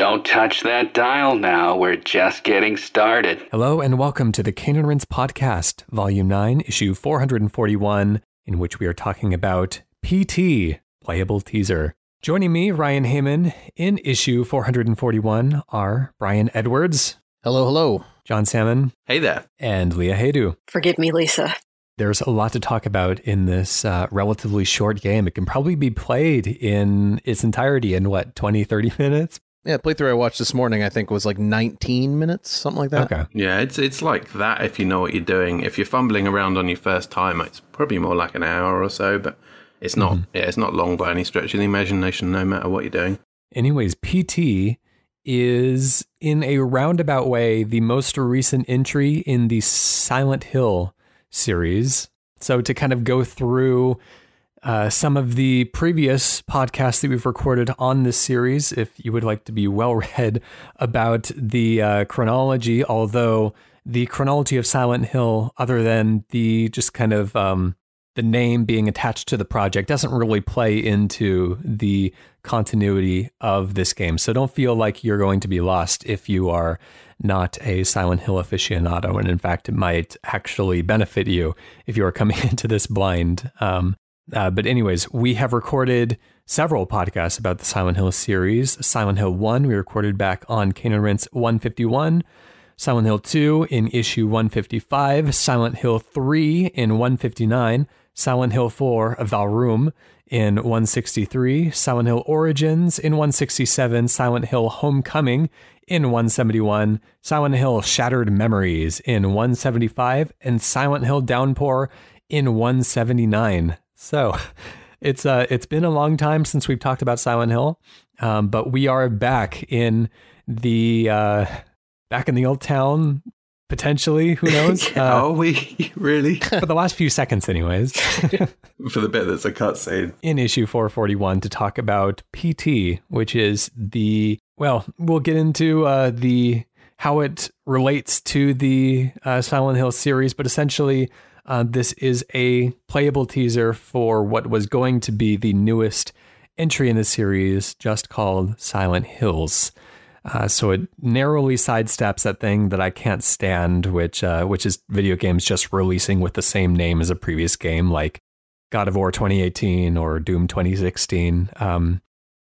Don't touch that dial now. We're just getting started. Hello and welcome to the Cane Rinse Podcast, Volume 9, Issue 441, in which we are talking about PT, Playable Teaser. Joining me, Ryan Hamann, in issue 441 are Brian Edwards. Hello, hello. Jon Salmon. Hey there. And Leah Haydu. Forgive me, Lisa. There's a lot to talk about in this uh, relatively short game. It can probably be played in its entirety in what, 20, 30 minutes? Yeah, playthrough I watched this morning, I think was like 19 minutes, something like that. Okay. Yeah, it's it's like that if you know what you're doing. If you're fumbling around on your first time, it's probably more like an hour or so, but it's not mm-hmm. yeah, it's not long by any stretch of the imagination, no matter what you're doing. Anyways, PT is in a roundabout way the most recent entry in the Silent Hill series. So to kind of go through uh, some of the previous podcasts that we've recorded on this series, if you would like to be well read about the uh, chronology, although the chronology of Silent Hill, other than the just kind of um, the name being attached to the project, doesn't really play into the continuity of this game. So don't feel like you're going to be lost if you are not a Silent Hill aficionado. And in fact, it might actually benefit you if you are coming into this blind. Um, uh, but, anyways, we have recorded several podcasts about the Silent Hill series. Silent Hill 1, we recorded back on and Rinse 151. Silent Hill 2 in issue 155. Silent Hill 3 in 159. Silent Hill 4, The Room in 163. Silent Hill Origins in 167. Silent Hill Homecoming in 171. Silent Hill Shattered Memories in 175. And Silent Hill Downpour in 179. So it's uh it's been a long time since we've talked about Silent Hill, um, but we are back in the uh, back in the old town. Potentially, who knows? Uh, are we really? for the last few seconds, anyways. for the bit that's a cutscene. In issue 441 to talk about PT, which is the well, we'll get into uh, the how it relates to the uh, Silent Hill series, but essentially uh, this is a playable teaser for what was going to be the newest entry in the series, just called Silent Hills. Uh, so it narrowly sidesteps that thing that I can't stand, which uh, which is video games just releasing with the same name as a previous game, like God of War 2018 or Doom 2016, um,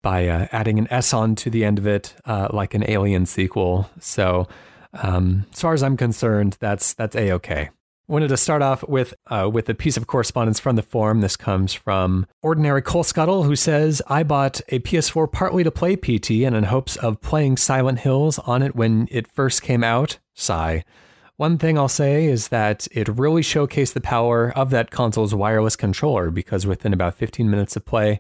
by uh, adding an S on to the end of it, uh, like an Alien sequel. So, um, as far as I'm concerned, that's that's a okay wanted to start off with uh, with a piece of correspondence from the forum. This comes from Ordinary Coal Scuttle, who says, "I bought a PS4 partly to play PT and in hopes of playing Silent Hills on it when it first came out." Sigh. One thing I'll say is that it really showcased the power of that console's wireless controller because within about 15 minutes of play,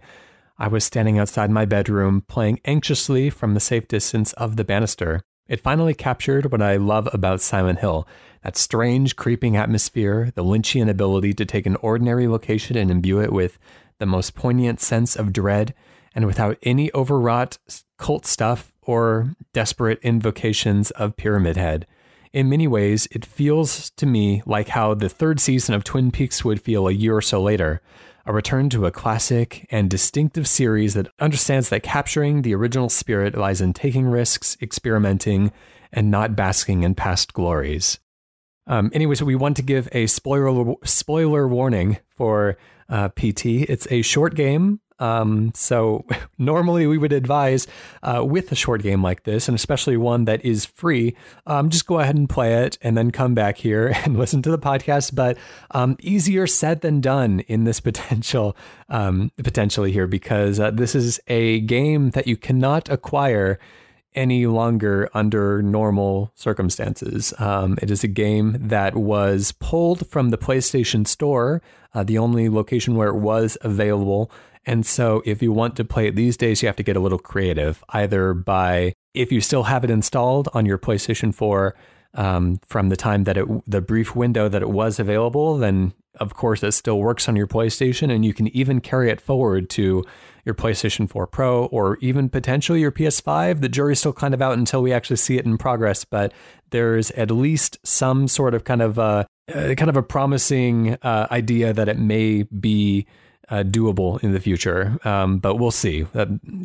I was standing outside my bedroom playing anxiously from the safe distance of the banister. It finally captured what I love about Silent Hill that strange, creeping atmosphere, the Lynchian ability to take an ordinary location and imbue it with the most poignant sense of dread, and without any overwrought cult stuff or desperate invocations of Pyramid Head. In many ways, it feels to me like how the third season of Twin Peaks would feel a year or so later a return to a classic and distinctive series that understands that capturing the original spirit lies in taking risks, experimenting, and not basking in past glories. Um, anyway, so we want to give a spoiler spoiler warning for uh, PT. It's a short game. Um, so normally we would advise uh, with a short game like this, and especially one that is free, um, just go ahead and play it and then come back here and listen to the podcast. But um, easier said than done in this potential um, potentially here because uh, this is a game that you cannot acquire any longer under normal circumstances. Um, it is a game that was pulled from the PlayStation Store, uh, the only location where it was available. And so, if you want to play it these days, you have to get a little creative, either by if you still have it installed on your PlayStation 4 um, from the time that it, the brief window that it was available, then of course it still works on your PlayStation, and you can even carry it forward to your PlayStation 4 Pro or even potentially your PS5. The jury's still kind of out until we actually see it in progress, but there's at least some sort of kind of a uh, kind of a promising uh, idea that it may be uh, doable in the future. Um, but we'll see.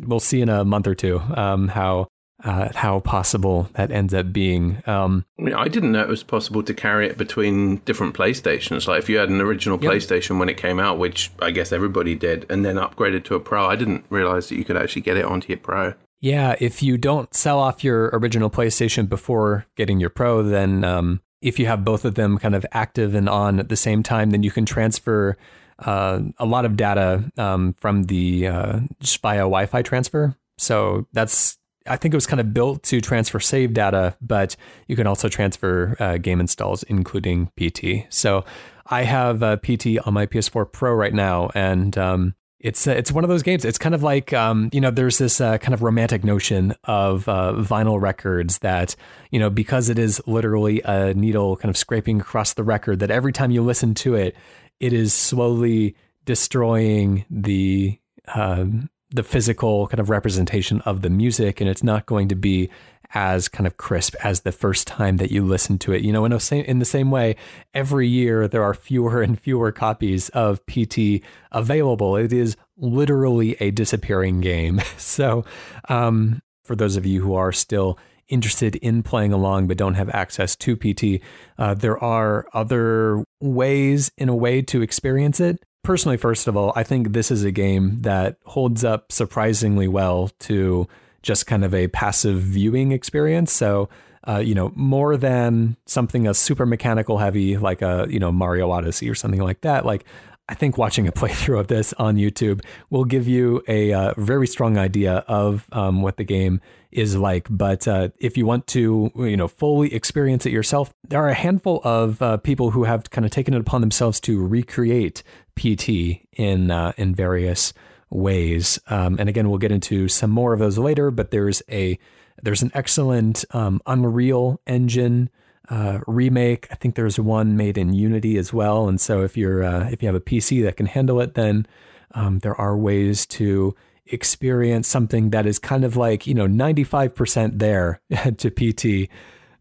we'll see in a month or two um, how uh, how possible that ends up being. Um, I, didn't know it was possible to carry it between different PlayStations. Like if you had an original Yep. PlayStation when it came out, which I guess everybody did, and then upgraded to a Pro, I didn't realize that you could actually get it onto your Pro. Yeah, if you don't sell off your original PlayStation before getting your Pro, then um, if you have both of them kind of active and on at the same time, then you can transfer uh, a lot of data um, from the uh, just via Wi-Fi transfer. So that's I think it was kind of built to transfer save data, but you can also transfer uh, game installs, including PT. So I have uh, PT on my PS4 Pro right now, and um, it's uh, it's one of those games. It's kind of like um, you know, there's this uh, kind of romantic notion of uh, vinyl records that you know because it is literally a needle kind of scraping across the record. That every time you listen to it, it is slowly destroying the um, the physical kind of representation of the music, and it's not going to be as kind of crisp as the first time that you listen to it. You know, in, a same, in the same way, every year there are fewer and fewer copies of PT available. It is literally a disappearing game. So, um, for those of you who are still interested in playing along but don't have access to PT, uh, there are other ways, in a way, to experience it. Personally, first of all, I think this is a game that holds up surprisingly well to just kind of a passive viewing experience. So, uh, you know, more than something a super mechanical heavy like a you know Mario Odyssey or something like that. Like, I think watching a playthrough of this on YouTube will give you a uh, very strong idea of um, what the game is like. But uh, if you want to, you know, fully experience it yourself, there are a handful of uh, people who have kind of taken it upon themselves to recreate PT in uh, in various ways. Um, and again, we'll get into some more of those later. But there's a there's an excellent um, Unreal Engine uh, remake. I think there's one made in Unity as well. And so if you're uh, if you have a PC that can handle it, then um, there are ways to experience something that is kind of like you know 95% there to PT.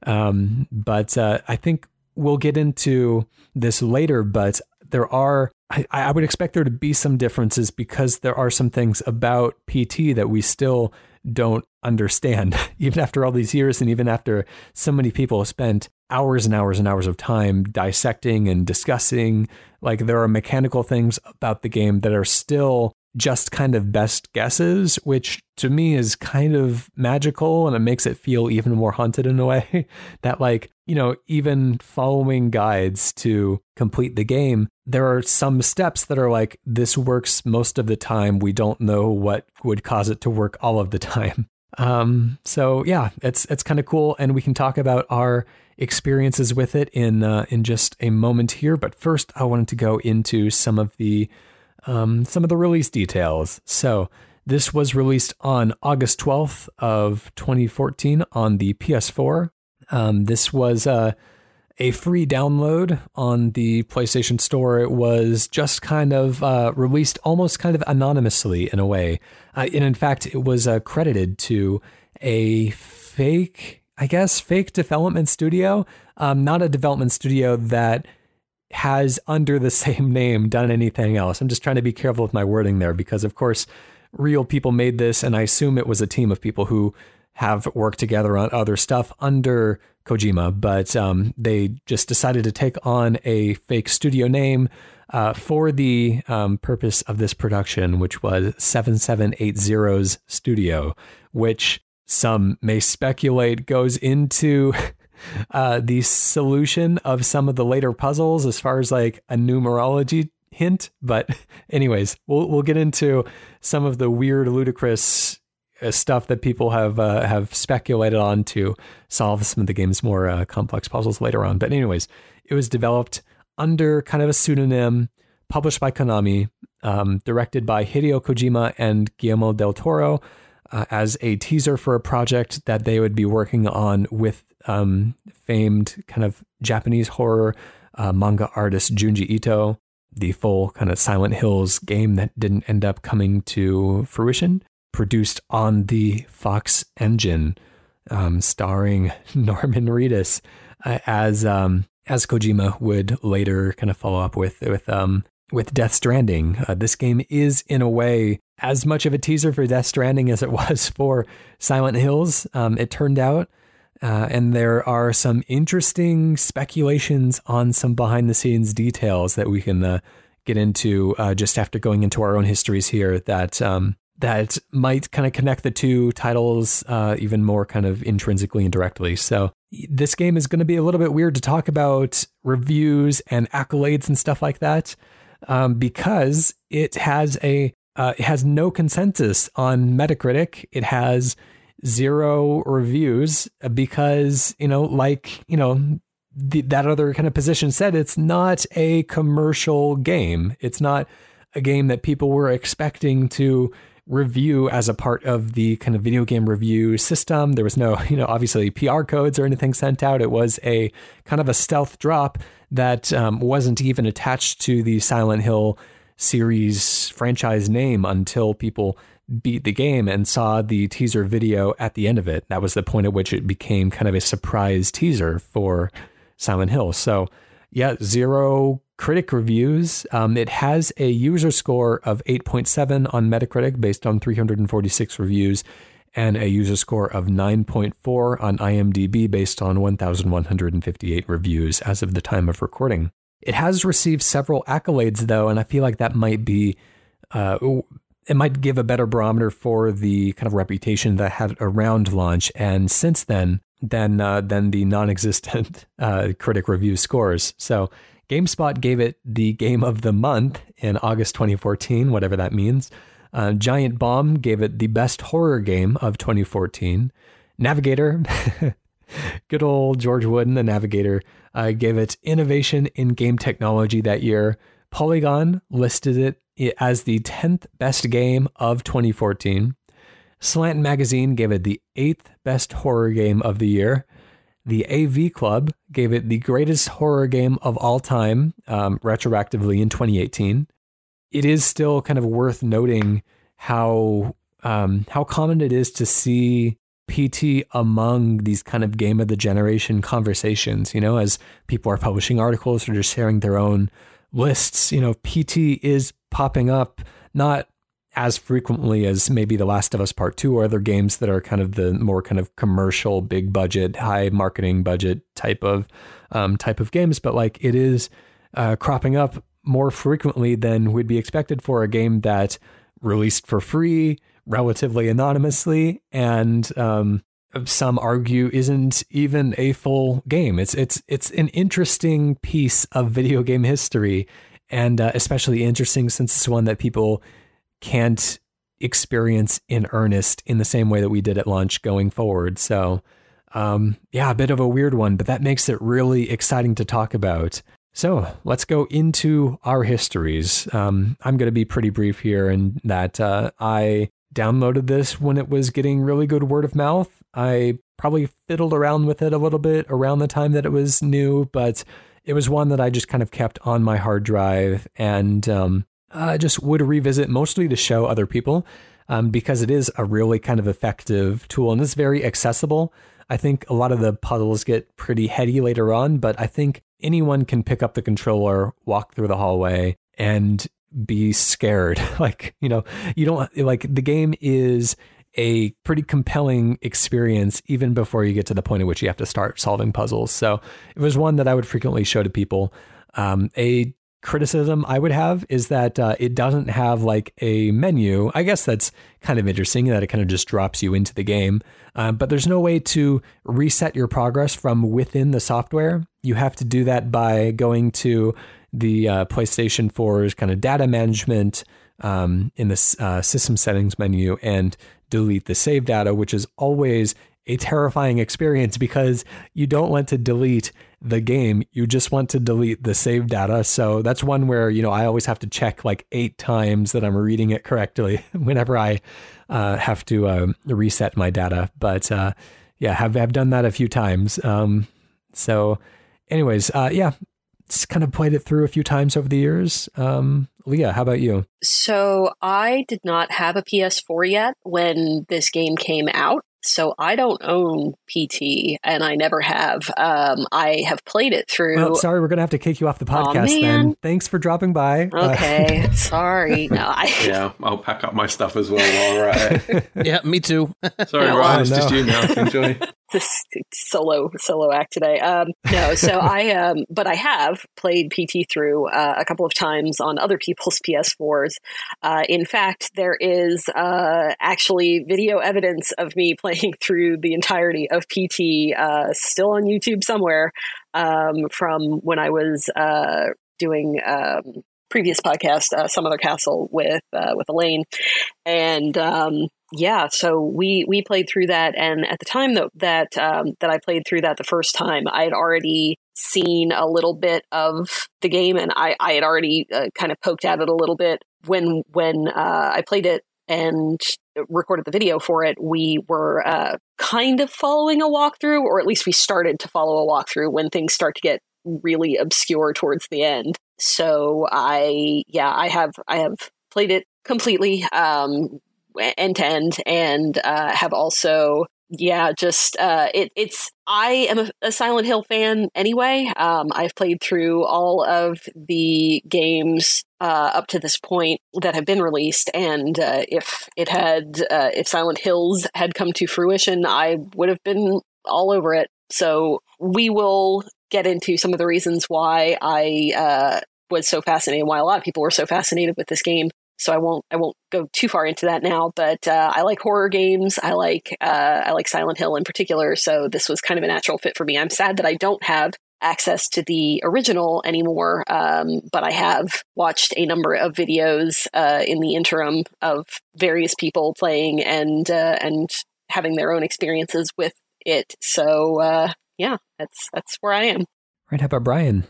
Um, but uh, I think we'll get into this later. But there are I, I would expect there to be some differences because there are some things about PT that we still don't understand, even after all these years, and even after so many people have spent hours and hours and hours of time dissecting and discussing. Like, there are mechanical things about the game that are still just kind of best guesses, which to me is kind of magical and it makes it feel even more haunted in a way. that, like, you know, even following guides to complete the game, there are some steps that are like, this works most of the time. We don't know what would cause it to work all of the time. Um, so yeah, it's it's kind of cool, and we can talk about our experiences with it in uh, in just a moment here. But first, I wanted to go into some of the um, some of the release details. So this was released on August 12th of 2014 on the PS4. Um, this was uh, a free download on the PlayStation Store. It was just kind of uh, released almost kind of anonymously in a way. Uh, and in fact, it was uh, credited to a fake, I guess, fake development studio. Um, not a development studio that has under the same name done anything else. I'm just trying to be careful with my wording there because, of course, real people made this, and I assume it was a team of people who have worked together on other stuff under Kojima, but um, they just decided to take on a fake studio name uh, for the um, purpose of this production, which was 7780's studio, which some may speculate goes into uh, the solution of some of the later puzzles as far as like a numerology hint. But, anyways, we'll we'll get into some of the weird, ludicrous uh, stuff that people have uh, have speculated on to solve some of the game's more uh, complex puzzles later on. But, anyways, it was developed under kind of a pseudonym, published by Konami, um, directed by Hideo Kojima and Guillermo del Toro. Uh, as a teaser for a project that they would be working on with um, famed kind of Japanese horror uh, manga artist Junji Ito, the full kind of Silent Hills game that didn't end up coming to fruition, produced on the Fox engine, um, starring Norman Reedus uh, as um, as Kojima would later kind of follow up with with um, with Death Stranding. Uh, this game is, in a way, as much of a teaser for Death Stranding as it was for Silent Hills. Um, it turned out. Uh, and there are some interesting speculations on some behind the scenes details that we can uh, get into uh, just after going into our own histories here that um, that might kind of connect the two titles uh, even more kind of intrinsically and directly. So this game is going to be a little bit weird to talk about reviews and accolades and stuff like that um, because it has a uh, it has no consensus on Metacritic. It has zero reviews because you know, like you know, the, that other kind of position said, it's not a commercial game. It's not a game that people were expecting to review as a part of the kind of video game review system. There was no, you know, obviously PR codes or anything sent out. It was a kind of a stealth drop that um, wasn't even attached to the Silent Hill series franchise name until people beat the game and saw the teaser video at the end of it. That was the point at which it became kind of a surprise teaser for Silent Hill. So, yeah, zero critic reviews. Um, it has a user score of 8.7 on Metacritic based on 346 reviews and a user score of 9.4 on IMDb based on 1,158 reviews as of the time of recording. It has received several accolades, though, and I feel like that might be. Uh, it might give a better barometer for the kind of reputation that had around launch. And since then, than uh, than the non-existent uh, critic review scores. So GameSpot gave it the game of the month in August 2014, whatever that means. Uh, Giant Bomb gave it the best horror game of 2014. Navigator, good old George Wooden, the Navigator, uh, gave it innovation in game technology that year. Polygon listed it as the 10th best game of 2014. Slant Magazine gave it the eighth best horror game of the year. The AV Club gave it the greatest horror game of all time, um, retroactively in 2018. It is still kind of worth noting how um, how common it is to see PT among these kind of game of the generation conversations. You know, as people are publishing articles or just sharing their own lists. You know, PT is popping up not as frequently as maybe The Last of Us Part 2 or other games that are kind of the more kind of commercial, big budget, high marketing budget type of um, type of games, but like it is uh, cropping up more frequently than would be expected for a game that released for free, relatively anonymously, and um, some argue isn't even a full game. It's it's it's an interesting piece of video game history, and uh, especially interesting since it's one that people can't experience in earnest in the same way that we did at launch going forward. So, um, yeah, a bit of a weird one, but that makes it really exciting to talk about. So let's go into our histories. Um, I'm going to be pretty brief here in that uh, I downloaded this when it was getting really good word of mouth. I probably fiddled around with it a little bit around the time that it was new, but it was one that I just kind of kept on my hard drive and um, I just would revisit mostly to show other people um, because it is a really kind of effective tool and it's very accessible. I think a lot of the puzzles get pretty heady later on, but I think anyone can pick up the controller, walk through the hallway, and be scared. like, you know, you don't like the game is a pretty compelling experience even before you get to the point at which you have to start solving puzzles. So it was one that I would frequently show to people. Um, a criticism I would have is that uh, it doesn't have like a menu. I guess that's kind of interesting that it kind of just drops you into the game. Uh, but there's no way to reset your progress from within the software. You have to do that by going to the uh, PlayStation 4's kind of data management um, in the uh, system settings menu and delete the save data, which is always a terrifying experience because you don't want to delete the game. You just want to delete the save data. So that's one where, you know, I always have to check like eight times that I'm reading it correctly whenever I uh, have to uh, reset my data. But uh, yeah, have, have done that a few times. Um, so, anyways, uh, yeah, kind of played it through a few times over the years. Um, Leah, how about you? So I did not have a PS4 yet when this game came out. So I don't own PT, and I never have. Um, I have played it through. Well, sorry, we're gonna have to kick you off the podcast. man. then thanks for dropping by. Uh, Okay, sorry. No, I. Yeah, I'll pack up my stuff as well while we're at it. Yeah, me too. Sorry, No, Ryan, oh, it's just you now. Enjoy. This solo solo act today. Um, no, so I um, but I have played PT through uh, a couple of times on other people's PS4s. Uh, in fact, there is uh, actually video evidence of me playing through the entirety of PT, uh, still on YouTube somewhere, um, from when I was uh, doing. Um, previous podcast uh, some other castle with uh, with elaine and um, yeah, so we we played through that, and at the time that that um, that I played through that the first time, I had already seen a little bit of the game, and I I had already uh, kind of poked at it a little bit when when uh, I played it and recorded the video for it. We were uh, kind of following a walkthrough, or at least we started to follow a walkthrough when things start to get really obscure towards the end. So I yeah I have I have played it completely um end to end and uh have also yeah just uh it it's i am a, a silent hill fan anyway. Um i've played through all of the games uh up to this point that have been released. And uh if it had uh if silent hills had come to fruition i would have been all over it. So we will get into some of the reasons why i uh was so fascinated why a lot of people were so fascinated with this game so I won't I won't go too far into that now. But uh, I like horror games. I like uh, I like Silent Hill in particular. So this was kind of a natural fit for me. I'm sad that I don't have access to the original anymore, um, but I have watched a number of videos uh, in the interim of various people playing and uh, and having their own experiences with it. So uh, yeah, that's that's where I am. Right, how about Brian?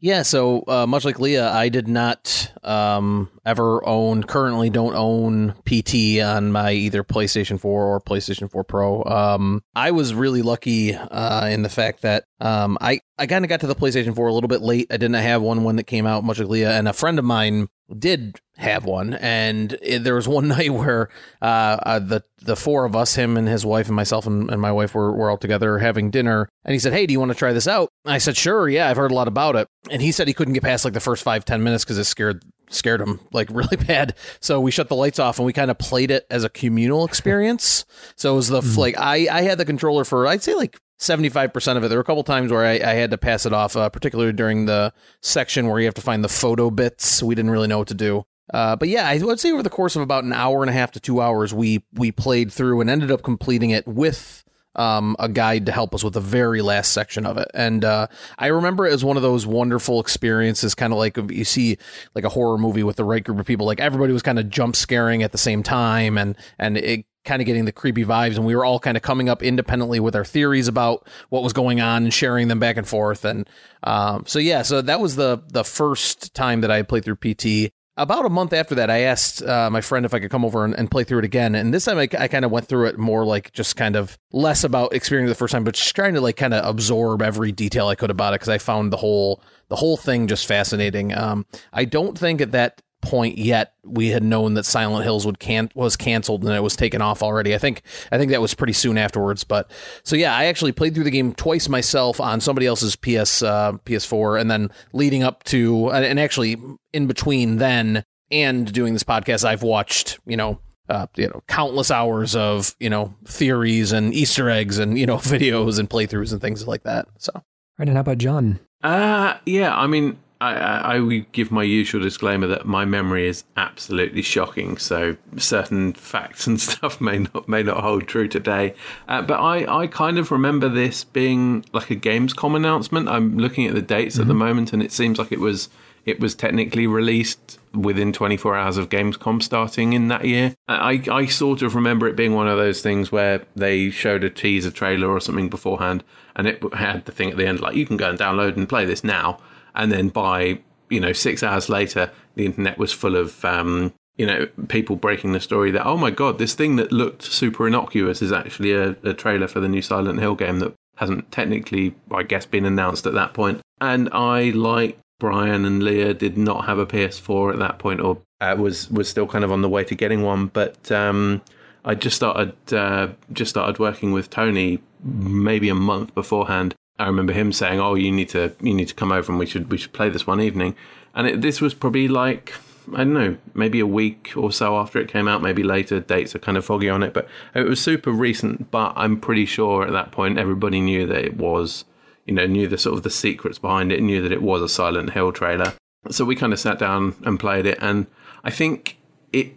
Yeah, so uh, much like Leah, I did not um, ever own, currently don't own PT on my either PlayStation 4 or PlayStation 4 Pro. Um, I was really lucky uh, in the fact that um, I, I kind of got to the PlayStation 4 a little bit late. I didn't have one when it came out, much like Leah, and a friend of mine did have one. And it, there was one night where uh, uh, the the four of us him and his wife and myself and, and my wife were, were all together having dinner. And he said hey do you want to try this out? And i said sure yeah i've heard a lot about it. And he said he couldn't get past like the first five ten minutes because it scared scared him like really bad. So we shut the lights off and we kind of played it as a communal experience. So it was the like i i had the controller for i'd say like 75% of it. There were a couple times where I, I had to pass it off, uh, particularly during the section where you have to find the photo bits. We didn't really know what to do. Uh, but yeah, I would say over the course of about an hour and a half to two hours, we we played through and ended up completing it with um, a guide to help us with the very last section of it. And uh, I remember it as one of those wonderful experiences, kind of like you see like a horror movie with the right group of people. Like everybody was kind of jump scaring at the same time, and and it kind of getting the creepy vibes. And we were all kind of coming up independently with our theories about what was going on and sharing them back and forth. And um, so yeah, so that was the the first time that I played through PT about a month after that, I asked uh, my friend if I could come over and, and play through it again. And this time I, I kind of went through it more like just kind of less about experiencing the first time, but just trying to like kind of absorb every detail I could about it because I found the whole the whole thing just fascinating. Um, I don't think at that point yet we had known that Silent Hills would can was canceled and it was taken off already. I think I think that was pretty soon afterwards. But so yeah, I actually played through the game twice myself on somebody else's PS uh, PS4, and then leading up to and and actually in between then and doing this podcast, I've watched you know. Uh, you know, countless hours of you know theories and Easter eggs and you know videos and playthroughs and things like that. So Right, and how about Jon? Uh, yeah, I mean, I, I, I would give my usual disclaimer that my memory is absolutely shocking. So certain facts and stuff may not may not hold true today. Uh, but I, I kind of remember this being like a Gamescom announcement. I'm looking at the dates at the moment, and it seems like it was it was technically released within 24 hours of Gamescom starting in that year. I, I sort of remember it being one of those things where they showed a teaser trailer or something beforehand, and it had the thing at the end like you can go and download and play this now, and then by you know six hours later, the internet was full of um, you know people breaking the story that oh my god, this thing that looked super innocuous is actually a, a trailer for the new Silent Hill game that hasn't technically, I guess, been announced at that point. And I like Brian and Leah did not have a PS4 at that point, or uh, was was still kind of on the way to getting one. But um, I just started uh, just started working with Tony maybe a month beforehand. I remember him saying, "Oh, you need to you need to come over and we should we should play this one evening." And it, this was probably like I don't know, maybe a week or so after it came out, maybe later. Dates are kind of foggy on it, but it was super recent. But I'm pretty sure at that point everybody knew that it was, you know, knew the sort of the secrets behind it, knew that it was a Silent Hill trailer. So we kind of sat down and played it, and I think it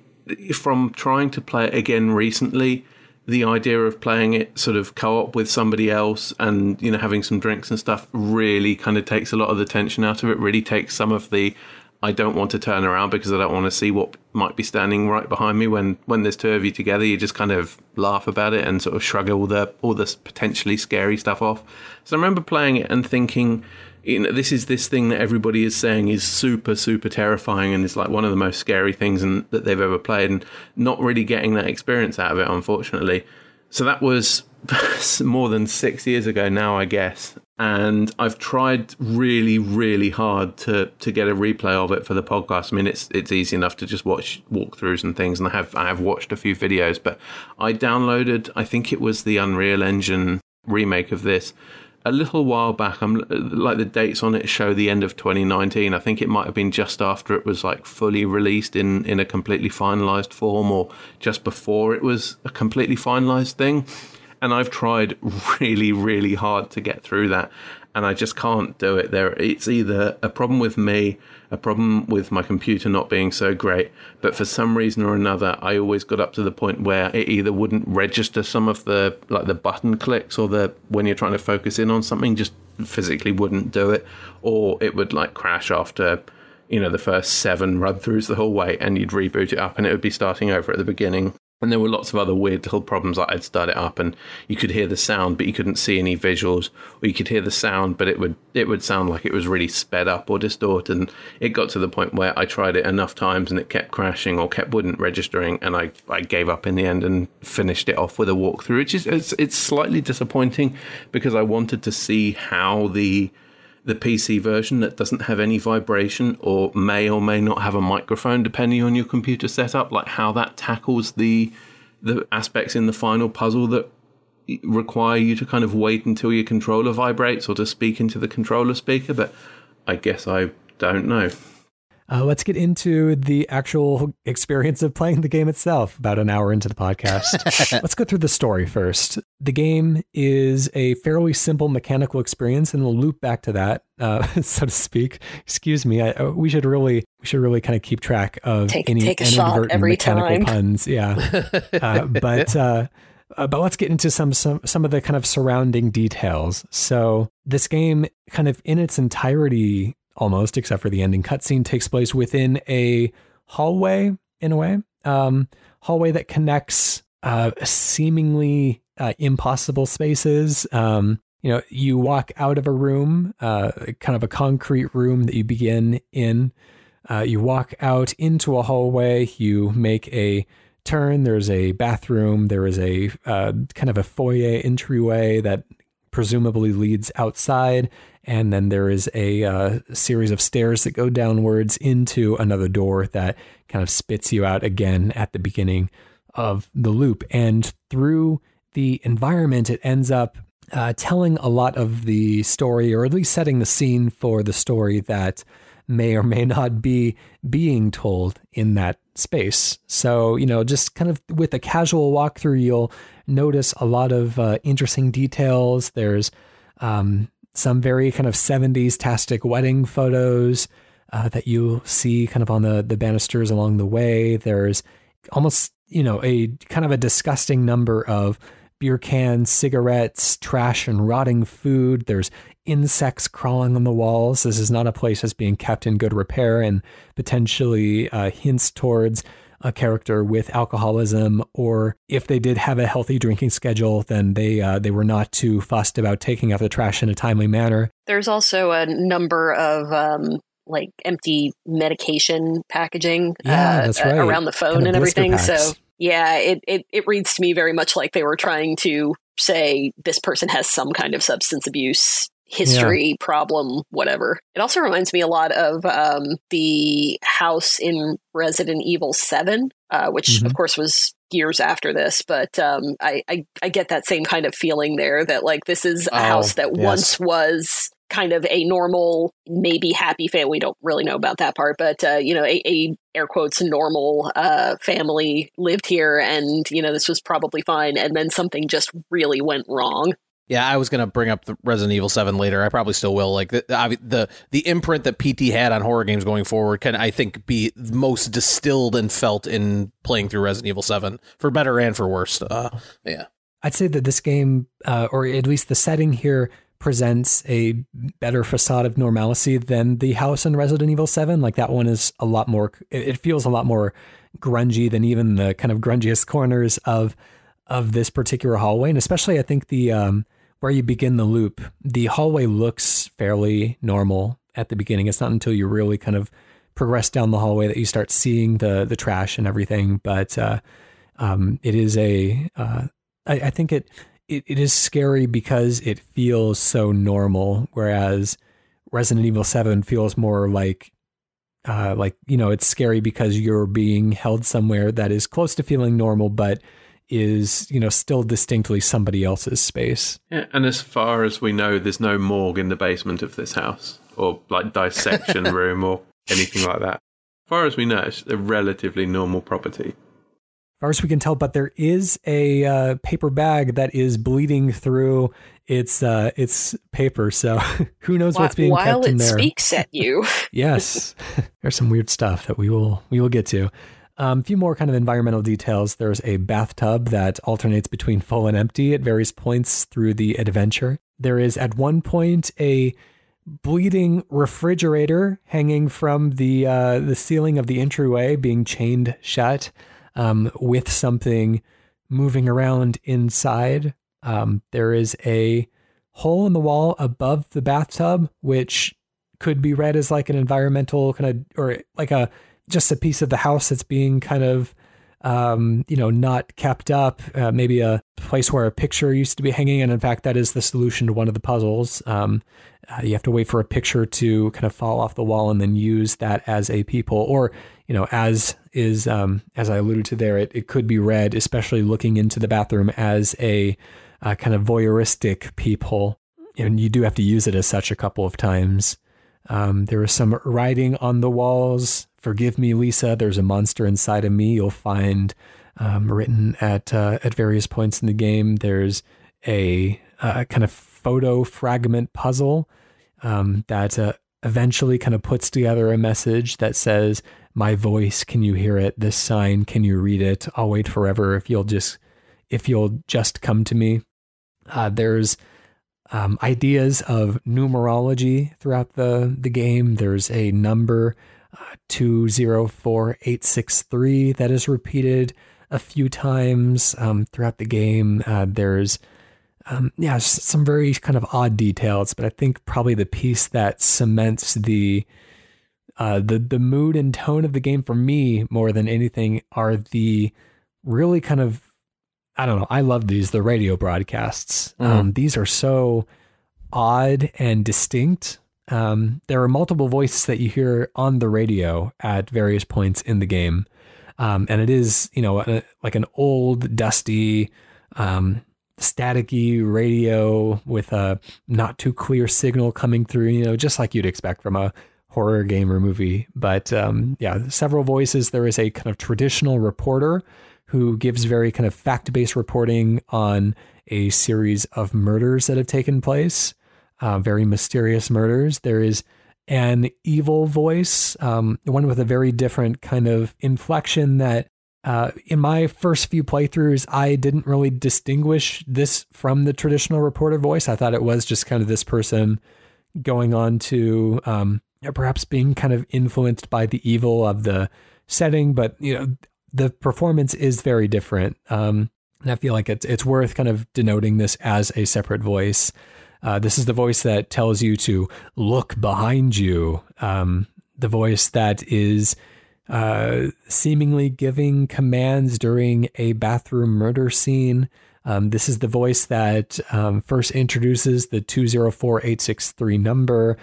from trying to play it again recently the idea of playing it sort of co-op with somebody else and you know having some drinks and stuff really kind of takes a lot of the tension out of it really takes some of the I don't want to turn around because I don't want to see what might be standing right behind me. When when there's two of you together you just kind of laugh about it and sort of shrug all the all the potentially scary stuff off. So I remember playing it and thinking you know, this is this thing that everybody is saying is super, super terrifying and it's like one of the most scary things in, that they've ever played, and not really getting that experience out of it, unfortunately. So that was more than six years ago now, I guess. And I've tried really, really hard to to get a replay of it for the podcast. I mean, it's it's easy enough to just watch walkthroughs and things, and I have I have watched a few videos. But I downloaded, I think it was the Unreal Engine remake of this a little while back. I'm uh, like the dates on it show the end of 2019. I think it might have been just after it was like fully released in in a completely finalized form, or just before it was a completely finalized thing. And I've tried really, really hard to get through that, and I just can't do it. There, it's either a problem with me a problem with my computer not being so great, but for some reason or another, I always got up to the point where it either wouldn't register some of the like the button clicks or the when you're trying to focus in on something, just physically wouldn't do it, or it would like crash after you know the first seven run throughs the whole way, and you'd reboot it up and it would be starting over at the beginning. And there were lots of other weird little problems. Like I'd start it up, and you could hear the sound, but you couldn't see any visuals, or you could hear the sound, but it would it would sound like it was really sped up or distorted. And it got to the point where I tried it enough times, and it kept crashing or kept wouldn't registering, and I, I gave up in the end and finished it off with a walkthrough, which is it's, it's slightly disappointing because I wanted to see how the the PC version that doesn't have any vibration or may or may not have a microphone depending on your computer setup, like how that tackles the the aspects in the final puzzle that require you to kind of wait until your controller vibrates or to speak into the controller speaker, but I guess I don't know. Uh, let's get into the actual experience of playing the game itself about an hour into the podcast. let's go through the story first. The game is a fairly simple mechanical experience, and we'll loop back to that, uh, so to speak. Excuse me. I, uh, we should really we should really kind of keep track of take, any take inadvertent mechanical time. puns. Yeah, uh, but. Uh, uh, but let's get into some, some some of the kind of surrounding details. So this game, kind of in its entirety, almost, except for the ending cutscene, takes place within a hallway in a way. Um, hallway that connects uh, seemingly uh, impossible spaces. Um, you know, you walk out of a room, uh, kind of a concrete room that you begin in. Uh, you walk out into a hallway. You make a turn. There's a bathroom. There is a uh, kind of a foyer entryway that presumably leads outside and then there is a uh, series of stairs that go downwards into another door that kind of spits you out again at the beginning of the loop. And through the environment, it ends up uh, telling a lot of the story, or at least setting the scene for the story that may or may not be being told in that space. So, you know, just kind of with a casual walkthrough, you'll notice a lot of uh, interesting details. There's um, some very kind of 70s tastic wedding photos uh, that you see kind of on the, the banisters along the way. There's almost, you know, a kind of a disgusting number of beer cans, cigarettes, trash, and rotting food. There's insects crawling on the walls. This is not a place that's being kept in good repair and potentially uh, hints towards a character with alcoholism, or if they did have a healthy drinking schedule, then they uh, they were not too fussed about taking out the trash in a timely manner. There's also a number of um, like empty medication packaging yeah, uh, right. around the phone kind of and everything. Packs. So yeah, it, it it reads to me very much like they were trying to say this person has some kind of substance abuse history yeah. problem, whatever. It also reminds me a lot of um, the house in Resident Evil 7, uh, which mm-hmm. of course was years after this, but um, I, I, I get that same kind of feeling there that like this is a Oh, house that yes. once was kind of a normal, maybe happy family. We don't really know about that part, but uh, you know, a, a air quotes normal uh, family lived here, and you know, this was probably fine, and then something just really went wrong. Yeah, I was gonna bring up the Resident Evil Seven later. I probably still will. Like the the the, imprint that PT had on horror games going forward can I think be most distilled and felt in playing through Resident Evil Seven for better and for worse. Uh, yeah, I'd say that this game, uh, or at least the setting here, presents a better facade of normalcy than the house in Resident Evil 7. Like that one is a lot more, it feels a lot more grungy than even the kind of grungiest corners of of this particular hallway. And especially, I think the um, where you begin the loop, the hallway looks fairly normal at the beginning. It's not until you really kind of progress down the hallway that you start seeing the the trash and everything. But uh, um, it is a uh, I, I think it, it it is scary because it feels so normal, whereas Resident Evil Seven feels more like uh, like you know it's scary because you're being held somewhere that is close to feeling normal, but is you know still distinctly somebody else's space. Yeah, and as far as we know, there's no morgue in the basement of this house, or like dissection room, or anything like that. As far as we know, it's a relatively normal property. As far as we can tell, but there is a uh, paper bag that is bleeding through its uh, its paper. So who knows what's being While kept in it speaks at you. yes, there's some weird stuff that we will we will get to. Um, a few more kind of environmental details. There's a bathtub that alternates between full and empty at various points through the adventure. There is at one point a bleeding refrigerator hanging from the uh, the ceiling of the entryway, being chained shut, um, with something moving around inside. Um, there is a hole in the wall above the bathtub, which could be read as like an environmental kind of or like a just a piece of the house that's being kind of um, you know not kept up uh, maybe a place where a picture used to be hanging. And in fact that is the solution to one of the puzzles. Um, uh, you have to wait for a picture to kind of fall off the wall and then use that as a people or you know as is um, as i alluded to there it, it could be read especially looking into the bathroom as a uh, kind of voyeuristic peephole. And you do have to use it as such a couple of times. Um, there is some writing on the walls. Forgive me, Lisa. There's a monster inside of me. You'll find um, written at uh, at various points in the game. There's a uh, kind of photo fragment puzzle um, that uh, eventually kind of puts together a message that says, "My voice, can you hear it? This sign, can you read it? I'll wait forever if you'll just if you'll just come to me." Uh, there's um, ideas of numerology throughout the, the game. There's a number, 204863, that is repeated a few times um, throughout the game. Uh, there's, um, yeah, some very kind of odd details, but I think probably the piece that cements the uh, the the mood and tone of the game for me more than anything are the really kind of I don't know. I love these the radio broadcasts. Um, these are so odd and distinct. Um, there are multiple voices that you hear on the radio at various points in the game, um, and it is you know a, like an old, dusty, um, staticky radio with a not too clear signal coming through. You know, just like you'd expect from a horror game or movie. But um, yeah, several voices. There is a kind of traditional reporter who gives very kind of fact based reporting on a series of murders that have taken place, uh, very mysterious murders. There is an evil voice, um, one with a very different kind of inflection that. Uh, in my first few playthroughs, I didn't really distinguish this from the traditional reporter voice. I thought it was just kind of this person going on to um, perhaps being kind of influenced by the evil of the setting, but you know the performance is very different. Um, and I feel like it's it's worth kind of denoting this as a separate voice. Uh, this is the voice that tells you to look behind you. Um, the voice that is uh, seemingly giving commands during a bathroom murder scene. Um, this is the voice that um, first introduces the 204863 number.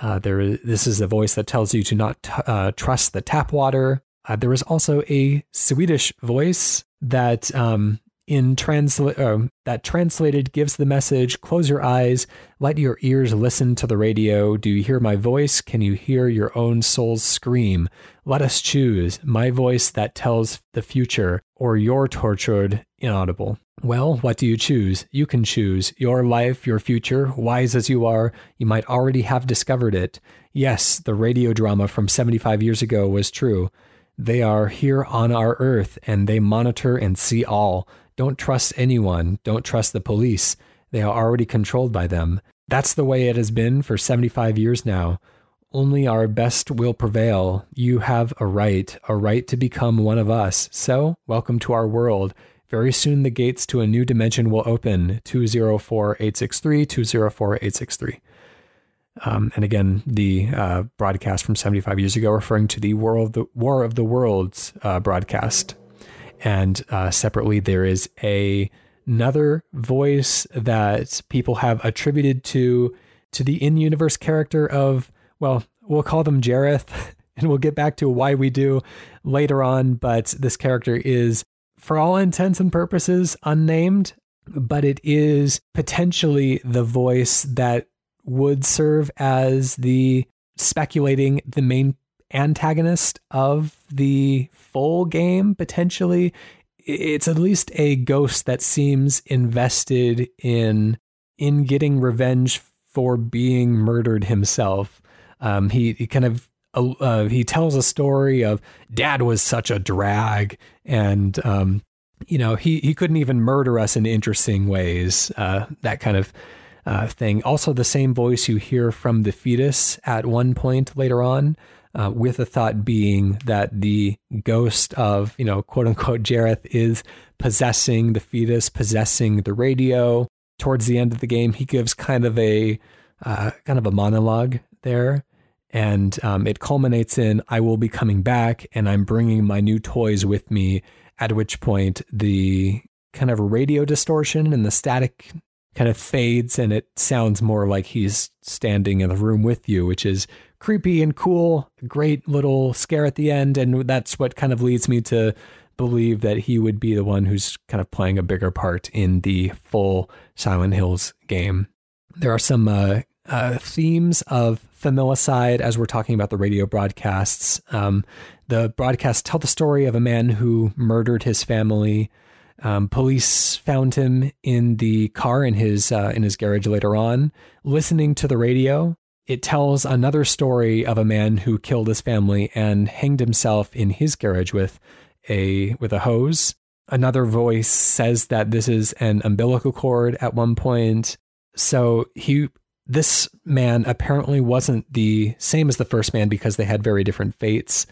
Uh, there, is, this is the voice that tells you to not t- uh, trust the tap water. Uh, there was also a Swedish voice that um, in transla- uh, that translated gives the message close your eyes let your ears listen to the radio. Do you hear my voice? Can you hear your own soul's scream? Let us choose my voice that tells the future or your tortured inaudible. Well what do you choose? You can choose your life your future wise as you are. You might already have discovered it. Yes the radio drama from 75 years ago was true. They are here on our earth and they monitor and see all. Don't trust anyone. Don't trust the police. They are already controlled by them. That's the way it has been for 75 years now. Only our best will prevail. You have a right, a right to become one of us. So, welcome to our world. Very soon the gates to a new dimension will open 204 863 204 863. Um, and again, the uh, broadcast from 75 years ago referring to the War of the, War of the Worlds uh, broadcast. And uh, separately, there is a another voice that people have attributed to to the in-universe character of well, we'll call them Jareth, and we'll get back to why we do later on. But this character is, for all intents and purposes, unnamed. But it is potentially the voice that would serve as the speculating the main antagonist of the full game potentially it's at least a ghost that seems invested in in getting revenge for being murdered himself um, he, he kind of uh, uh, he tells a story of dad was such a drag and um, you know he he couldn't even murder us in interesting ways uh, that kind of uh, thing. Also, the same voice you hear from the fetus at one point later on, uh, with the thought being that the ghost of, you know, quote unquote, Jareth is possessing the fetus, possessing the radio. Towards the end of the game, he gives kind of a uh, kind of a monologue there, and um, it culminates in "I will be coming back, and I'm bringing my new toys with me." At which point, the kind of radio distortion and the static kind of fades and it sounds more like he's standing in the room with you, which is creepy and cool. Great little scare at the end. And that's what kind of leads me to believe that he would be the one who's kind of playing a bigger part in the full Silent Hills game. There are some uh, uh, themes of familicide as we're talking about the radio broadcasts. Um, the broadcasts tell the story of a man who murdered his family um, police found him in the car in his uh, in his garage later on, listening to the radio. It tells another story of a man who killed his family and hanged himself in his garage with a with a hose. Another voice says that this is an umbilical cord at one point. So he this man apparently wasn't the same as the first man because they had very different fates.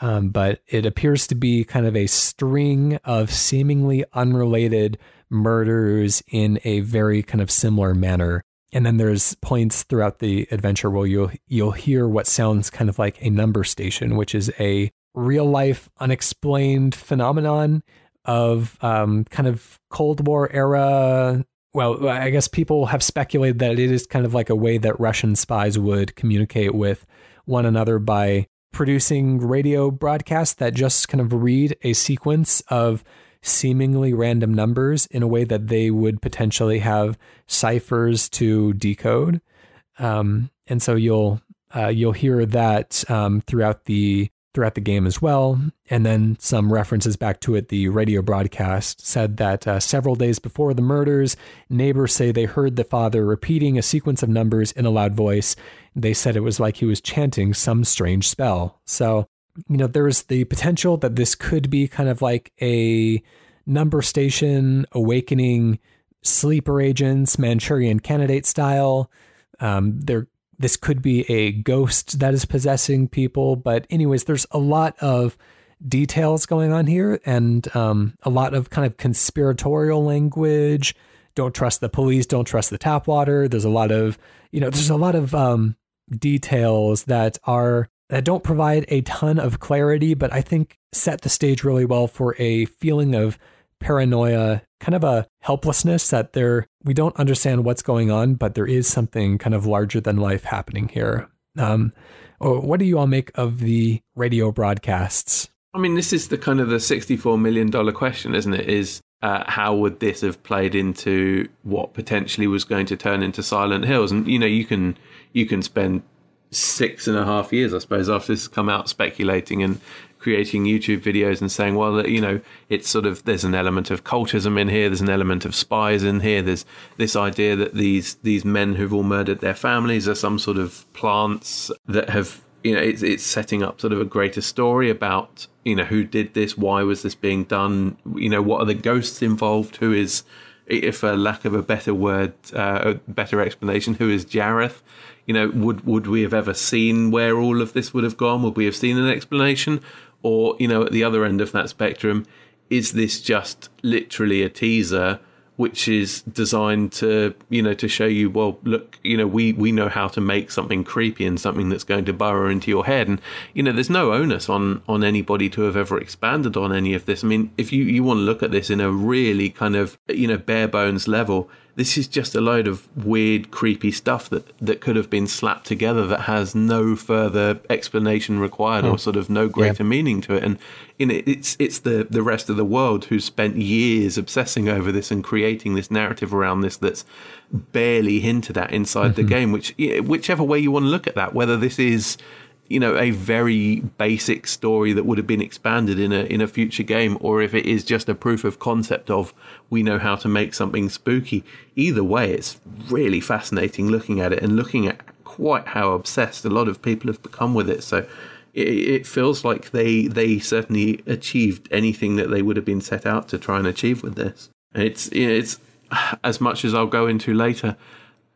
Um, but it appears to be kind of a string of seemingly unrelated murders in a very kind of similar manner. And then there's points throughout the adventure where you'll you'll hear what sounds kind of like a number station, which is a real life unexplained phenomenon of um, kind of Cold War era. Well, I guess people have speculated that it is kind of like a way that Russian spies would communicate with one another by producing radio broadcasts that just kind of read a sequence of seemingly random numbers in a way that they would potentially have ciphers to decode. Um, and so you'll uh, you'll hear that um, throughout the throughout the game as well. And then some references back to it. The radio broadcast said that uh, several days before the murders, neighbors say they heard the father repeating a sequence of numbers in a loud voice. They said it was like he was chanting some strange spell. So, you know, there's the potential that this could be kind of like a number station awakening sleeper agents, Manchurian candidate style. Um, there this could be a ghost that is possessing people. But, anyways, there's a lot of details going on here and um, a lot of kind of conspiratorial language. Don't trust the police. Don't trust the tap water. There's a lot of, you know, there's a lot of um, details that are that don't provide a ton of clarity, but I think set the stage really well for a feeling of paranoia, kind of a helplessness that there we don't understand what's going on, but there is something kind of larger than life happening here. Um, what do you all make of the radio broadcasts? I mean, this is the kind of the sixty-four million dollar question, isn't it? Is uh, how would this have played into what potentially was going to turn into Silent Hills? And you know, you can you can spend six and a half years, I suppose, after this has come out, speculating and creating YouTube videos and saying, well, you know, it's sort of there's an element of cultism in here, there's an element of spies in here, there's this idea that these these men who've all murdered their families are some sort of plants that have you know it's it's setting up sort of a greater story about you know who did this, why was this being done, you know, what are the ghosts involved, who is if a lack of a better word, uh, a better explanation, who is Jareth? You know, would would we have ever seen where all of this would have gone? Would we have seen an explanation? Or, you know, at the other end of that spectrum, is this just literally a teaser which is designed to, you know, to show you, well, look, you know, we, we know how to make something creepy and something that's going to burrow into your head. And, you know, there's no onus on, on anybody to have ever expanded on any of this. I mean, if you, you want to look at this in a really kind of, you know, bare bones level, this is just a load of weird, creepy stuff that, that could have been slapped together that has no further explanation required or hmm. sort of no greater yeah. meaning to it. And you know, it's it's the, the rest of the world who's spent years obsessing over this and creating this narrative around this that's barely hinted at inside mm-hmm. the game. Which whichever way you want to look at that, whether this is you know a very basic story that would have been expanded in a in a future game or if it is just a proof of concept of we know how to make something spooky. Either way it's really fascinating looking at it and looking at quite how obsessed a lot of people have become with it. So it, it feels like they they certainly achieved anything that they would have been set out to try and achieve with this. And it's it's as much as I'll go into later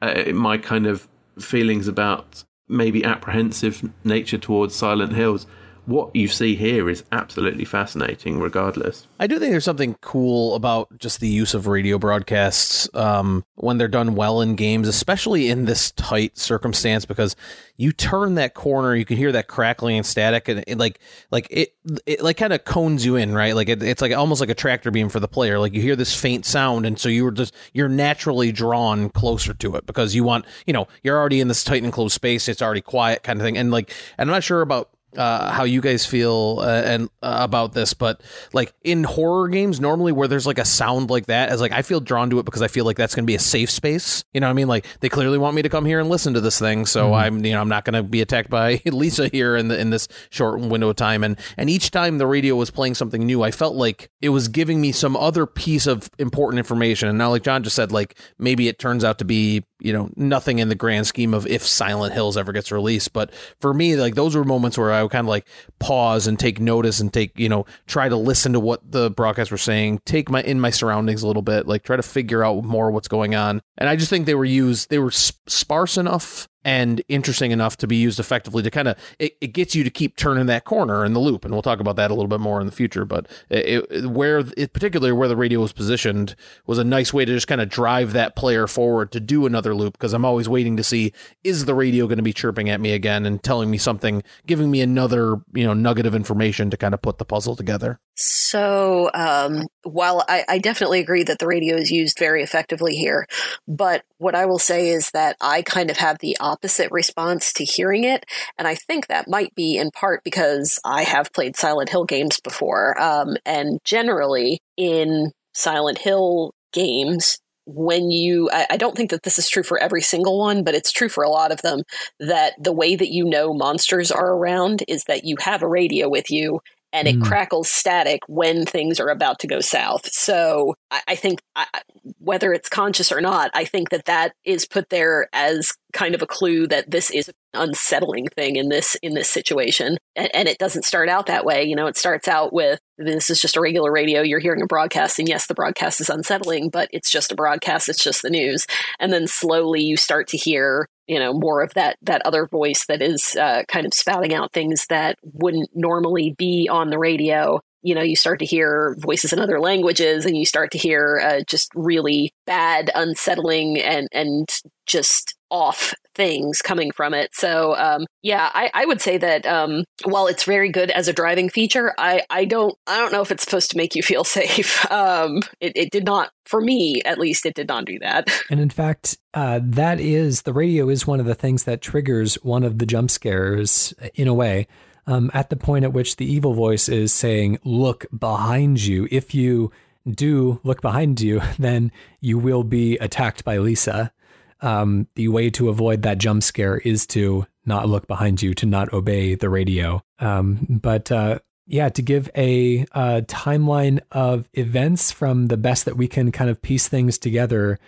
uh, my kind of feelings about maybe apprehensive nature towards Silent Hills what you see here is absolutely fascinating, regardless. I do think there's something cool about just the use of radio broadcasts um, when they're done well in games, especially in this tight circumstance, because you turn that corner, you can hear that crackling and static, and it, like like it, it like kind of cones you in, right? Like it, it's like almost like a tractor beam for the player. Like you hear this faint sound, and so you are just you're naturally drawn closer to it because you want, you know, you're already in this tight and closed space. It's already quiet, kind of thing, and like, and I'm not sure about uh, how you guys feel uh, and uh, about this, but like in horror games, normally where there's like a sound like that, as like I feel drawn to it because I feel like that's going to be a safe space. You know what I mean? Like they clearly want me to come here and listen to this thing, so mm-hmm. I'm you know I'm not going to be attacked by Lisa here in the in this short window of time. And and each time the radio was playing something new, I felt like it was giving me some other piece of important information. And now, like Jon just said, like maybe it turns out to be you know nothing in the grand scheme of if Silent Hills ever gets released, but for me, like those were moments where I would kind of like pause and take notice and take, you know, try to listen to what the broadcasts were saying, take my in my surroundings a little bit, like try to figure out more what's going on. And I just think they were used, they were sparse enough and interesting enough to be used effectively to kind of it, it gets you to keep turning that corner in the loop and we'll talk about that a little bit more in the future but it, it, where it, particularly where the radio was positioned was a nice way to just kind of drive that player forward to do another loop because i'm always waiting to see is the radio going to be chirping at me again and telling me something giving me another you know nugget of information to kind of put the puzzle together. So um, while I, I definitely agree that the radio is used very effectively here but what i will say is that i kind of have the response to hearing it. And I think that might be in part because I have played Silent Hill games before. Um, and generally, in Silent Hill games, when you I, I, don't think that this is true for every single one but it's true for a lot of them that the way that you know monsters are around is that you have a radio with you and it mm. crackles static when things are about to go south. So I, I think I, whether it's conscious or not, I think that that is put there as kind of a clue that this is an unsettling thing in this in this situation. And, and it doesn't start out that way. You know, it starts out with this is just a regular radio. You're hearing a broadcast, and yes, the broadcast is unsettling, but it's just a broadcast. It's just the news. And then slowly you start to hear you know more of that that other voice that is uh, kind of spouting out things that wouldn't normally be on the radio. You know you start to hear voices in other languages and you start to hear uh, just really bad unsettling and and just off things coming from it. So um, yeah, I, I, would say that um, while it's very good as a driving feature, I, I don't I don't know if it's supposed to make you feel safe. Um, it, it, did not for me at least. It did not do that. And in fact, uh, that is the radio is one of the things that triggers one of the jump scares in a way. um, at the point at which the evil voice is saying, Look behind you. If you do look behind you, then you will be attacked by Lisa. Um, the way to avoid that jump scare is to not look behind you, to not obey the radio. Um, but uh, yeah, to give a, a timeline of events from the best that we can kind of piece things together.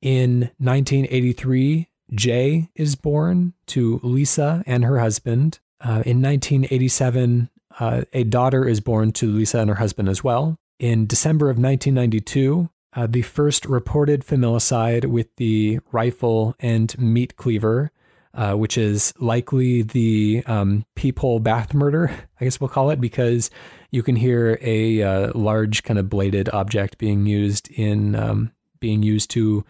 In 1983, Jay is born to Lisa and her husband. Uh, in 1987, uh, a daughter is born to Lisa and her husband as well. In December of 1992, uh, the first reported familicide with the rifle and meat cleaver, uh, which is likely the um, peephole bath murder, I guess we'll call it, because you can hear a uh, large kind of bladed object being used in um, being used to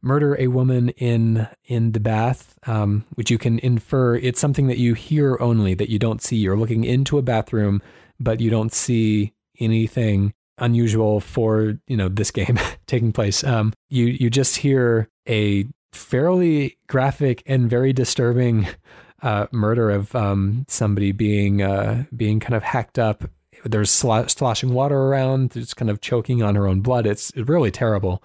murder a woman in in the bath, um, which you can infer it's something that you hear only that you don't see. You're looking into a bathroom, but you don't see anything unusual for you know this game taking place. Um, you you just hear a fairly graphic and very disturbing uh, murder of um, somebody being uh, being kind of hacked up. There's sloshing water around. It's kind of choking on her own blood. It's really terrible.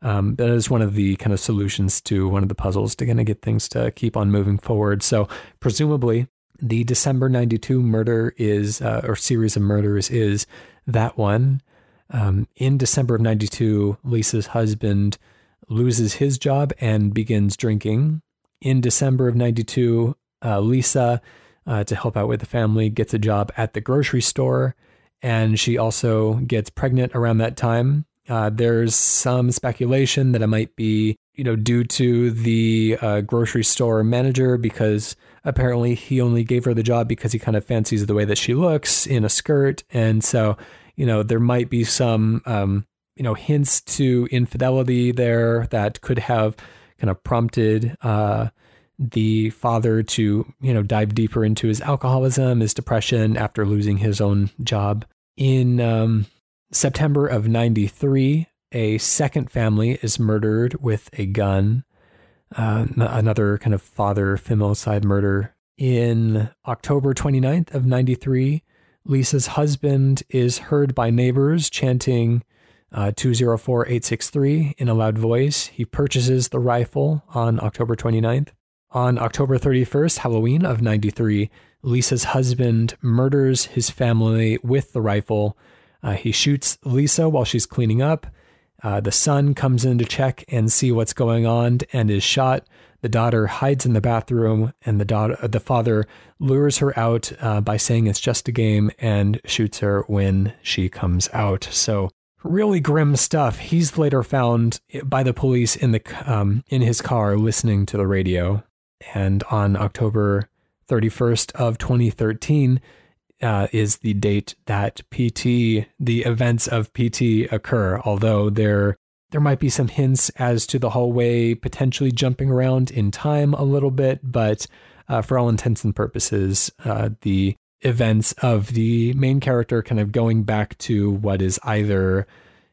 Um, that is one of the kind of solutions to one of the puzzles to kind of get things to keep on moving forward. So presumably, the December '92 murder is uh, or series of murders is that one. Um, in December of '92, Lisa's husband loses his job and begins drinking. In December of '92, uh, Lisa, uh, to help out with the family, gets a job at the grocery store, and she also gets pregnant around that time. Uh, there's some speculation that it might be, you know, due to the uh, grocery store manager because apparently he only gave her the job because he kind of fancies the way that she looks in a skirt, and so you know there might be some um, you know hints to infidelity there that could have kind of prompted uh, the father to you know dive deeper into his alcoholism, his depression after losing his own job in. Um, September of 93, a second family is murdered with a gun. Uh, another kind of father familicide murder. In October 29th of 93, Lisa's husband is heard by neighbors chanting uh, 204863 in a loud voice. He purchases the rifle on October 29th. On October 31st, Halloween of 93, Lisa's husband murders his family with the rifle uh, he shoots Lisa while she's cleaning up. Uh, the son comes in to check and see what's going on and is shot. The daughter hides in the bathroom, and the daughter, the father lures her out uh, by saying it's just a game and shoots her when she comes out. So really grim stuff. He's later found by the police in the um, in his car listening to the radio. And on October 31st of 2013, uh, is the date that PT, the events of PT occur, although there there might be some hints as to the hallway potentially jumping around in time a little bit, but uh, for all intents and purposes, uh, the events of the main character kind of going back to what is either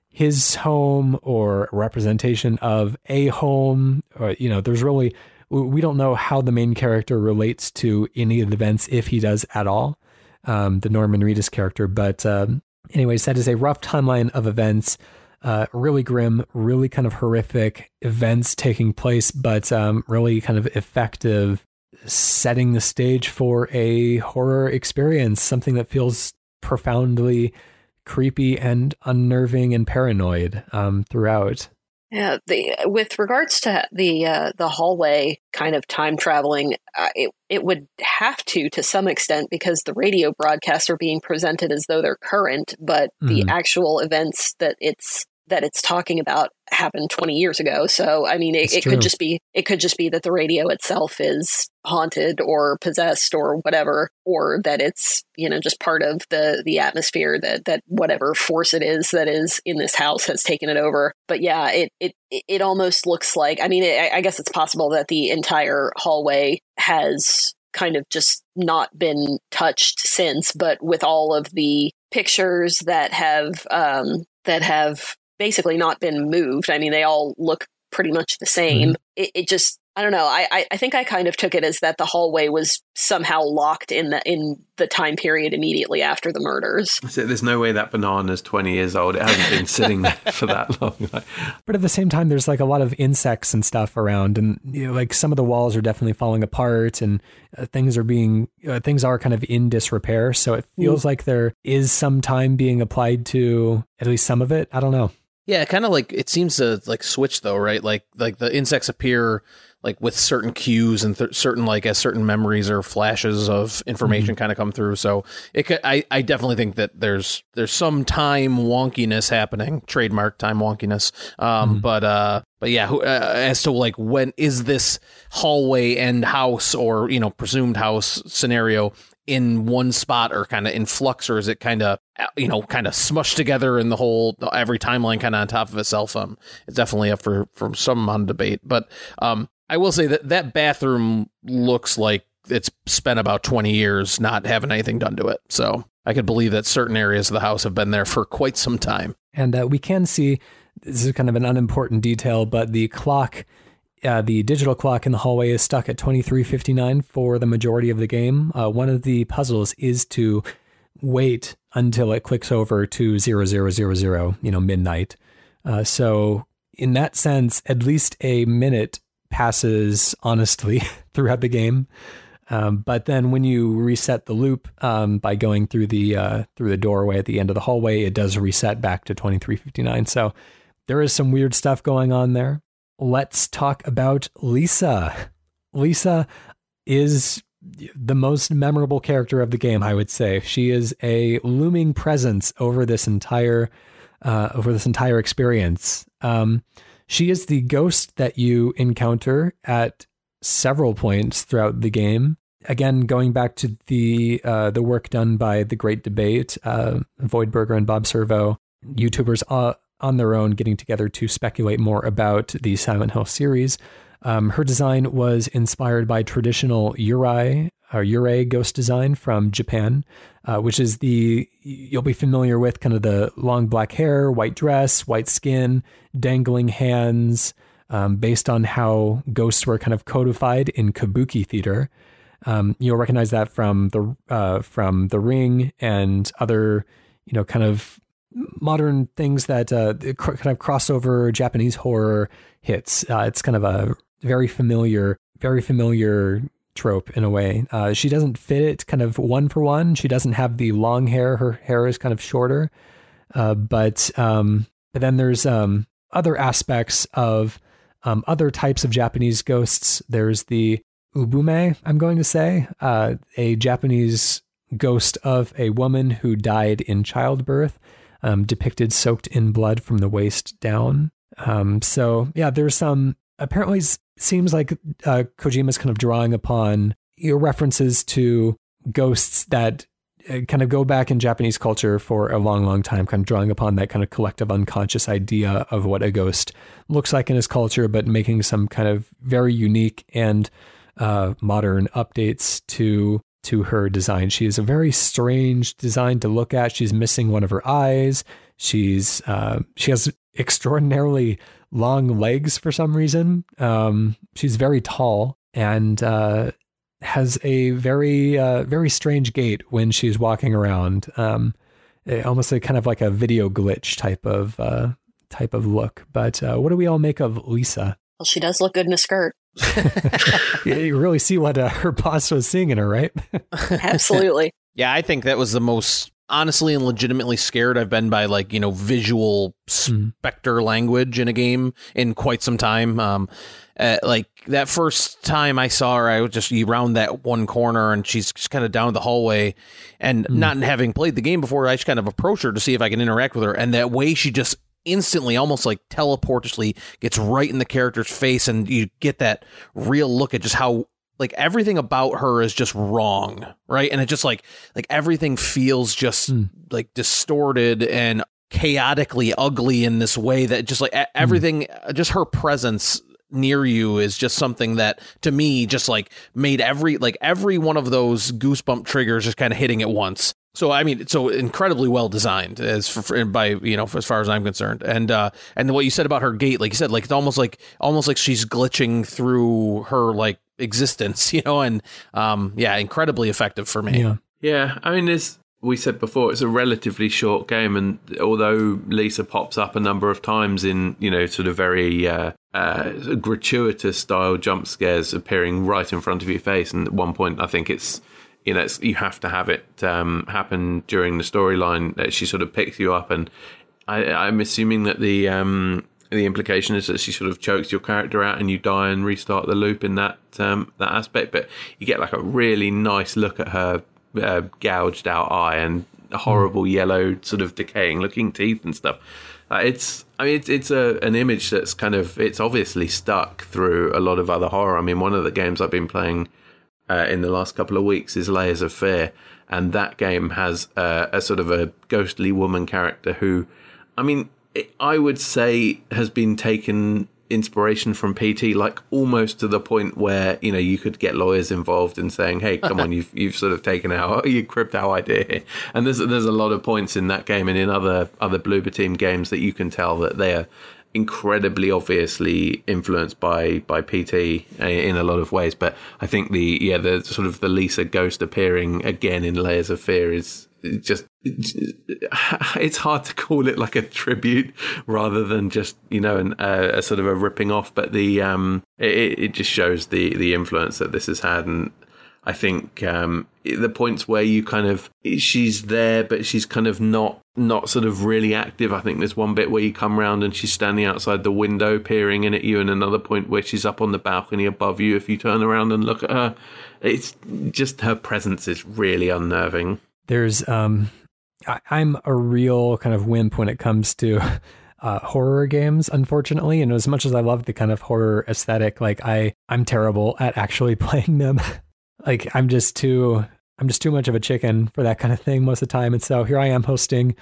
his home or representation of a home, or you know, there's really we don't know how the main character relates to any of the events if he does at all um, the Norman Reedus character. But um, anyways, that is a rough timeline of events. Uh, really grim, really kind of horrific events taking place, but um, really kind of effective, setting the stage for a horror experience, something that feels profoundly creepy and unnerving and paranoid um, throughout. Yeah, the with regards to the uh, the hallway kind of time traveling, uh, it it would have to to some extent because the radio broadcasts are being presented as though they're current, but mm. the actual events that it's that it's talking about happened 20 years ago. So, I mean, it, it could just be, it could just be that the radio itself is haunted or possessed or whatever, or that it's, you know, just part of the, the atmosphere that, that whatever force it is that is in this house has taken it over. But yeah, it, it, it almost looks like, I mean, it, I guess it's possible that the entire hallway has kind of just not been touched since, but with all of the pictures that have, um, that have basically not been moved. I mean, they all look pretty much the same. Mhm. It, it just I don't know. I, I I think I kind of took it as that the hallway was somehow locked in the in the time period immediately after the murders. So there's no way that banana's 20 years old. It hasn't been sitting there for that long. But at the same time, there's like a lot of insects and stuff around, and you know, like some of the walls are definitely falling apart, and uh, things are being uh, things are kind of in disrepair. So it feels like there is some time being applied to at least some of it. I don't know. Yeah, kind of like it seems to like switch though, right? Like like the insects appear like with certain cues and th- certain like as certain memories or flashes of information kind of come through. So it could, I I definitely think that there's there's some time wonkiness happening, trademark time wonkiness. Um, but uh, but yeah, who, uh, as to like when is this hallway and house or you know presumed house scenario in one spot or kind of in flux or is it kind of you know kind of smushed together in the whole every timeline kind of on top of itself um it's definitely up for for some debate but um i will say that that bathroom looks like it's spent about 20 years not having anything done to it. So i could believe that certain areas of the house have been there for quite some time. And uh, we can see this is kind of an unimportant detail, but the clock, uh, the digital clock in the hallway is stuck at 2359 for the majority of the game. Uh, one of the puzzles is to wait until it clicks over to 0000, you know, midnight. Uh, so, in that sense, at least a minute passes honestly throughout the game. Um, but then when you reset the loop um, by going through the uh, through the doorway at the end of the hallway, it does reset back to 2359. So there is some weird stuff going on there. Let's talk about Lisa. Lisa is the most memorable character of the game, I would say. She is a looming presence over this entire uh, over this entire experience. Um, she is the ghost that you encounter at several points throughout the game. Again, going back to the uh, the work done by the Great Debate, uh, Voidberger and Bob Servo, YouTubers uh, on their own getting together to speculate more about the Silent Hill series. Um, her design was inspired by traditional Yurei or Yurei ghost design from Japan, uh, which is the you'll be familiar with kind of the long black hair, white dress, white skin, dangling hands, um, based on how ghosts were kind of codified in kabuki theater. Um, you'll recognize that from the uh, from the Ring and other you know kind of modern things that uh, kind of crossover Japanese horror hits. Uh, it's kind of a very familiar, very familiar trope in a way. Uh, she doesn't fit it kind of one for one. She doesn't have the long hair. Her hair is kind of shorter. Uh, but um, but then there's um, other aspects of um, other types of Japanese ghosts. There's the ubume, I'm going to say, uh, a Japanese ghost of a woman who died in childbirth, um, depicted soaked in blood from the waist down. Um, so yeah, there's some. Apparently, seems like uh, Kojima's kind of drawing upon you know, references to ghosts that uh, kind of go back in Japanese culture for a long, long time, kind of drawing upon that kind of collective unconscious idea of what a ghost looks like in his culture, but making some kind of very unique and uh, modern updates to to her design. She is a very strange design to look at. She's missing one of her eyes. She's uh, she has extraordinarily long legs for some reason. Um, she's very tall and uh, has a very uh, very strange gait when she's walking around. Um, eh, almost a kind of like a video glitch type of uh, type of look. But uh, what do we all make of Lisa? Well, she does look good in a skirt. you you really see what uh, her boss was seeing in her, right? Absolutely. Yeah, I think that was the most honestly and legitimately scared I've been by like, you know, visual specter language in a game in quite some time. Um uh, like that first time I saw her, I was just you round that one corner and she's just kind of down the hallway and not having played the game before, I just kind of approach her to see if I can interact with her. And that way she just instantly, almost like teleportishly gets right in the character's face and you get that real look at just how like everything about her is just wrong right? And it just like like everything feels just hmm. like distorted and chaotically ugly in this way that just like e- hmm. everything uh, just her presence near you is just something that to me just like made every like every one of those goosebump triggers just kind of hitting at once So I mean, so incredibly well designed as for, by you know as far as I'm concerned, and uh, and what you said about her gait, like you said, like it's almost like almost like she's glitching through her like existence, you know, and um, yeah, incredibly effective for me. Yeah. Yeah, I mean, as we said before, it's a relatively short game, and although Lisa pops up a number of times in you know sort of very uh, uh, gratuitous style jump scares appearing right in front of your face, and at one point I think it's you know you have to have it um, happen during the storyline that she sort of picks you up, and I, I'm assuming that the um, the implication is that she sort of chokes your character out and you die and restart the loop in that um, that aspect. But you get like a really nice look at her uh, gouged out eye and horrible yellow sort of decaying looking teeth and stuff. Uh, it's I mean it's it's a an image that's kind of it's obviously stuck through a lot of other horror. I mean one of the games I've been playing uh, in the last couple of weeks is Layers of Fear, and that game has uh, a sort of a ghostly woman character who, I mean, I would say has been taken inspiration from PT, like almost to the point where you know you could get lawyers involved in saying, "Hey, come on, you've you've sort of taken our you cribbed our idea." And there's there's a lot of points in that game and in other other Bloober Team games that you can tell that they are incredibly obviously influenced by by PT in a lot of ways. But I think the yeah the sort of the Lisa ghost appearing again in Layers of Fear is just it's hard to call it like a tribute rather than just you know an, a sort of a ripping off but the um it, it just shows the the influence that this has had and i think um the points where you kind of she's there but she's kind of not not sort of really active i think there's one bit where you come around and she's standing outside the window peering in at you and another point where she's up on the balcony above you if you turn around and look at her it's just her presence is really unnerving there's um I, am a real kind of wimp when it comes to uh, horror games, unfortunately. And as much as I love the kind of horror aesthetic, like I I'm terrible at actually playing them. Like I'm just too I'm just too much of a chicken for that kind of thing most of the time. And so here I am hosting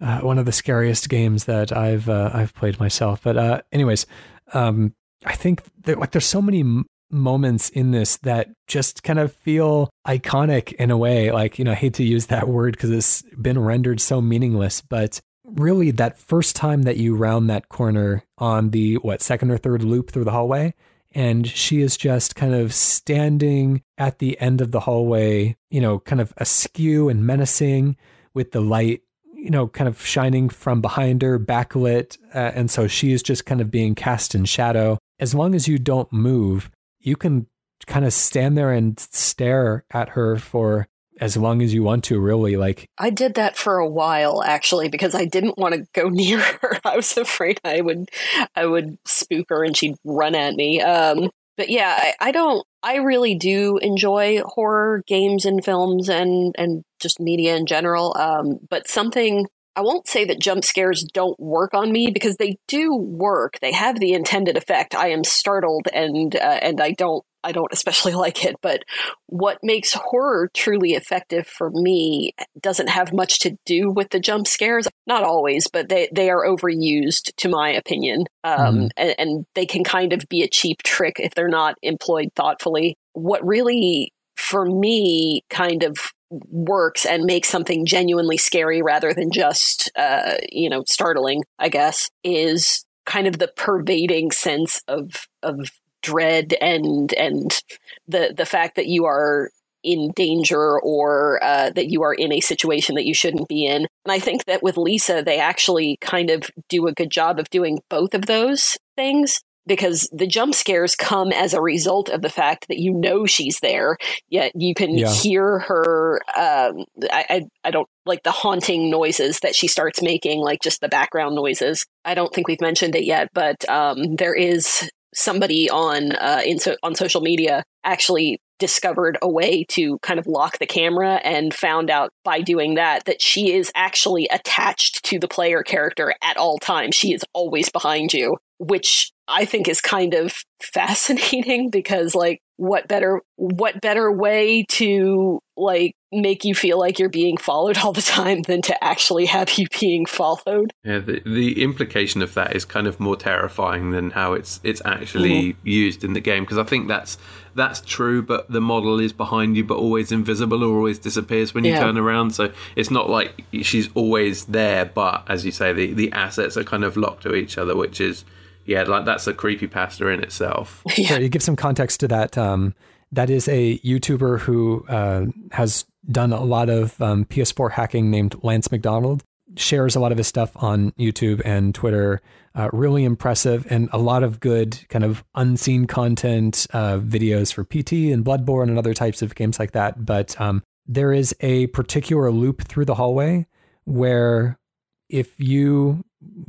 uh, one of the scariest games that I've uh, I've played myself. But uh, anyways, um, I think that like there's so many moments in this that just kind of feel iconic in a way. Like, you know, I hate to use that word because it's been rendered so meaningless, but really that first time that you round that corner on the what second or third loop through the hallway and she is just kind of standing at the end of the hallway you know kind of askew and menacing with the light you know kind of shining from behind her backlit uh, and so she is just kind of being cast in shadow. As long as you don't move you can kind of stand there and stare at her for as long as you want to really like i did that for a while actually because i didn't want to go near her i was afraid i would i would spook her and she'd run at me um but yeah I, I don't i really do enjoy horror games and films and and just media in general um but something I won't say that jump scares don't work on me because they do work. They have the intended effect. I am startled and uh, and I don't I don't especially like it. But what makes horror truly effective for me doesn't have much to do with the jump scares. Not always, but they they are overused, to my opinion, um, mm and, and they can kind of be a cheap trick if they're not employed thoughtfully. What really for me kind of works and makes something genuinely scary rather than just uh, you know startling i guess is kind of the pervading sense of of dread and and the the fact that you are in danger or uh, that you are in a situation that you shouldn't be in. And I think that with Lisa, they actually kind of do a good job of doing both of those things because the jump scares come as a result of the fact that you know she's there yet you can yeah. hear her um, I, I, I don't like the haunting noises that she starts making like just the background noises i don't think we've mentioned it yet but um, there is somebody on uh, in so, on social media actually discovered a way to kind of lock the camera and found out by doing that that she is actually attached to the player character at all times. She is always behind you, which I think is kind of fascinating because, like, what better what better way to like make you feel like you're being followed all the time than to actually have you being followed. Yeah, the the implication of that is kind of more terrifying than how it's it's actually mm-hmm. used in the game because I think that's that's true, but the model is behind you, but always invisible or always disappears when you yeah. turn around. So it's not like she's always there, but as you say, the the assets are kind of locked to each other, which is yeah, like that's a creepy pasta in itself. yeah, to give some context to that. Um, that is a YouTuber who uh, has done a lot of um, PS4 hacking named Lance McDonald. Shares a lot of his stuff on YouTube and Twitter. Uh, really impressive and a lot of good kind of unseen content uh, videos for PT and Bloodborne and other types of games like that. But um, there is a particular loop through the hallway where if you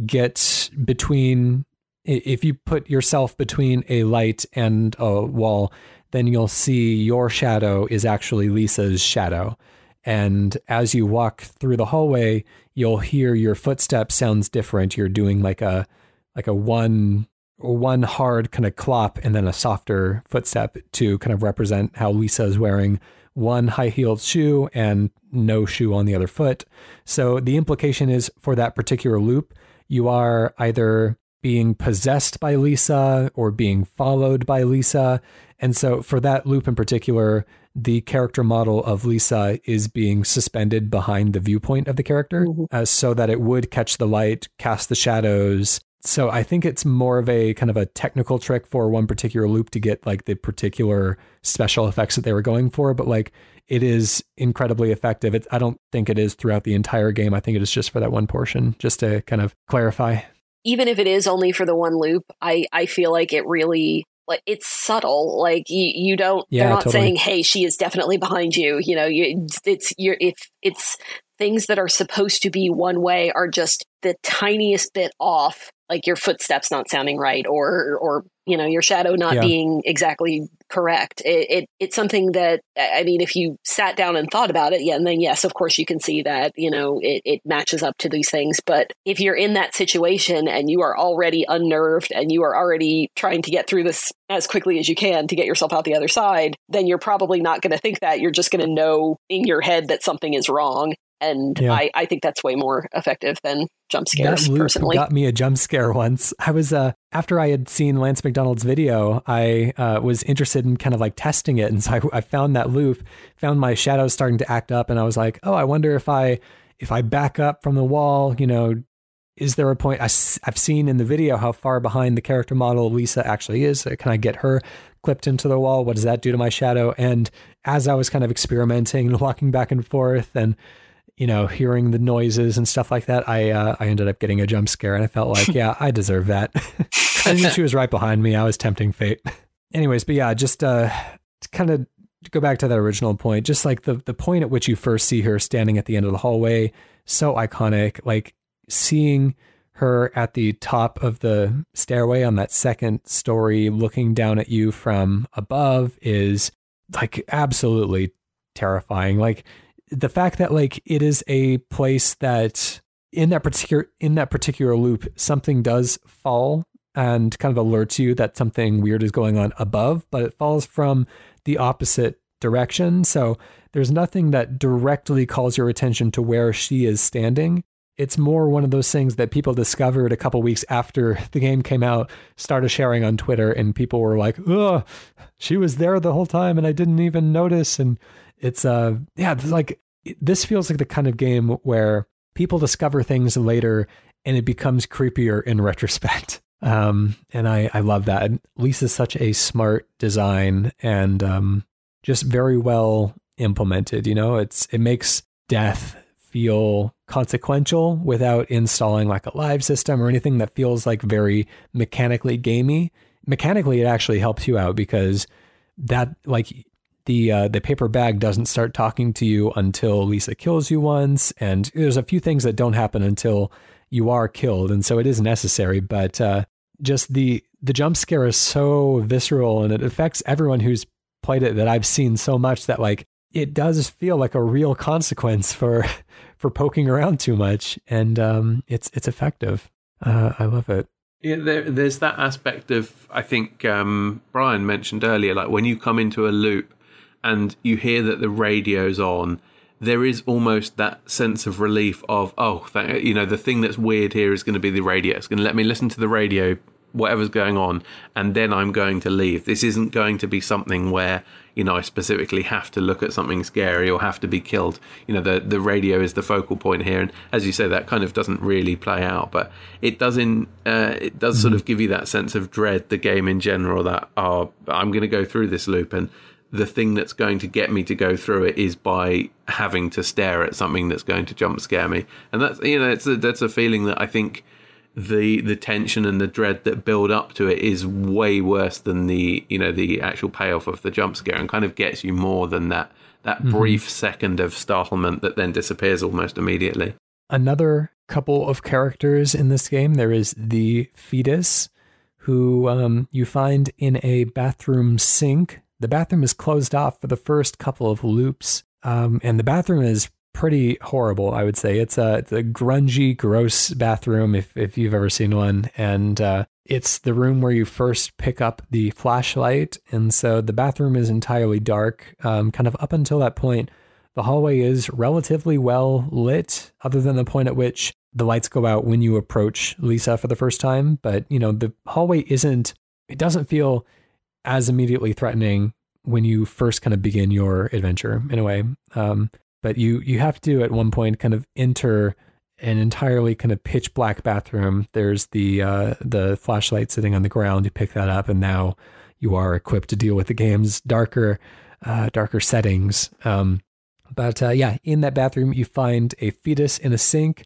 get between if you put yourself between a light and a wall, then you'll see your shadow is actually Lisa's shadow. And as you walk through the hallway, you'll hear your footsteps sounds different. You're doing like a like a one one hard kind of clop and then a softer footstep to kind of represent how Lisa is wearing one high heeled shoe and no shoe on the other foot. So the implication is for that particular loop, you are either being possessed by Lisa or being followed by Lisa. And so, for that loop in particular, the character model of Lisa is being suspended behind the viewpoint of the character mm-hmm. uh, so that it would catch the light, cast the shadows. So, I think it's more of a kind of a technical trick for one particular loop to get like the particular special effects that they were going for. But like, it is incredibly effective. It, I don't think it is throughout the entire game. I think it is just for that one portion, just to kind of clarify even if it is only for the one loop, I I feel like it really like it's subtle. Like you you don't yeah, they're not totally. saying, "Hey, she is definitely behind you." You know, you it's you're if it's things that are supposed to be one way are just the tiniest bit off like your footsteps not sounding right or or you know your shadow not yeah. being exactly correct. It, it, it's something that i mean if you sat down and thought about it yeah and then yes of course you can see that you know it, it matches up to these things. But if you're in that situation and you are already unnerved and you are already trying to get through this as quickly as you can to get yourself out the other side then you're probably not going to think that. You're just going to know in your head that something is wrong and yeah. I, I think that's way more effective than jump scares. That loop personally, got me a jump scare once. I was uh, after I had seen Lance McDonald's video, I uh, was interested in kind of like testing it, and so I, I found that loop, found my shadows starting to act up, and I was like, oh, I wonder if I if I back up from the wall, you know, is there a point I, have seen in the video how far behind the character model Lisa actually is? Can I get her clipped into the wall? What does that do to my shadow? And as I was kind of experimenting and walking back and forth and you know, hearing the noises and stuff like that, I uh, I ended up getting a jump scare, and I felt like, yeah, I deserve that. I knew she was right behind me. I was tempting fate. Anyways, but yeah, just uh, kind of go back to that original point, just like the the point at which you first see her standing at the end of the hallway, so iconic. Like seeing her at the top of the stairway on that second story, looking down at you from above, is like absolutely terrifying. Like the fact that like it is a place that in that particular in that particular loop something does fall and kind of alerts you that something weird is going on above but it falls from the opposite direction. So there's nothing that directly calls your attention to where she is standing. It's more one of those things that people discovered a couple weeks after the game came out started sharing on twitter and people were like oh she was there the whole time and i didn't even notice and it's uh yeah it's like this feels like the kind of game where people discover things later and it becomes creepier in retrospect. Um and i i love that. And lisa's such a smart design and um just very well implemented you know? It's it makes death feel consequential without installing like a live system or anything that feels like very mechanically gamey. Mechanically it actually helps you out because that like the uh, the paper bag doesn't start talking to you until Lisa kills you once, and there's a few things that don't happen until you are killed, and so it is necessary. But uh, just the the jump scare is so visceral, and it affects everyone who's played it that I've seen so much that like it does feel like a real consequence for for poking around too much, and um, it's it's effective. Uh, I love it. Yeah, there, there's that aspect of I think um, Brian mentioned earlier, like when you come into a loop and you hear that the radio's on, there is almost that sense of relief of oh, you know, the thing that's weird here is going to be the radio. It's going to let me listen to the radio, whatever's going on, and then I'm going to leave. This isn't going to be something where you know I specifically have to look at something scary or have to be killed. You know, the the radio is the focal point here, and as you say, that kind of doesn't really play out, but it does in uh, it does mm-hmm. sort of give you that sense of dread. The game in general that oh, I'm going to go through this loop and the thing that's going to get me to go through it is by having to stare at something that's going to jump scare me, and that's you know it's a, that's a feeling that I think the the tension and the dread that build up to it is way worse than the you know the actual payoff of the jump scare and kind of gets you more than that that mm-hmm. brief second of startlement that then disappears almost immediately. Another couple of characters in this game. There is the fetus, who um, you find in a bathroom sink. The bathroom is closed off for the first couple of loops, um, and the bathroom is pretty horrible. I would say it's a it's a grungy, gross bathroom if if you've ever seen one, and uh, it's the room where you first pick up the flashlight, and so the bathroom is entirely dark. Um, kind of up until that point, the hallway is relatively well lit, other than the point at which the lights go out when you approach Lisa for the first time. But you know the hallway isn't. It doesn't feel as immediately threatening when you first kind of begin your adventure in a way. Um, but you you have to at one point kind of enter an entirely kind of pitch black bathroom. There's the uh, the flashlight sitting on the ground. You pick that up, and now you are equipped to deal with the game's darker uh, darker settings. Um, but uh, yeah, in that bathroom, you find a fetus in a sink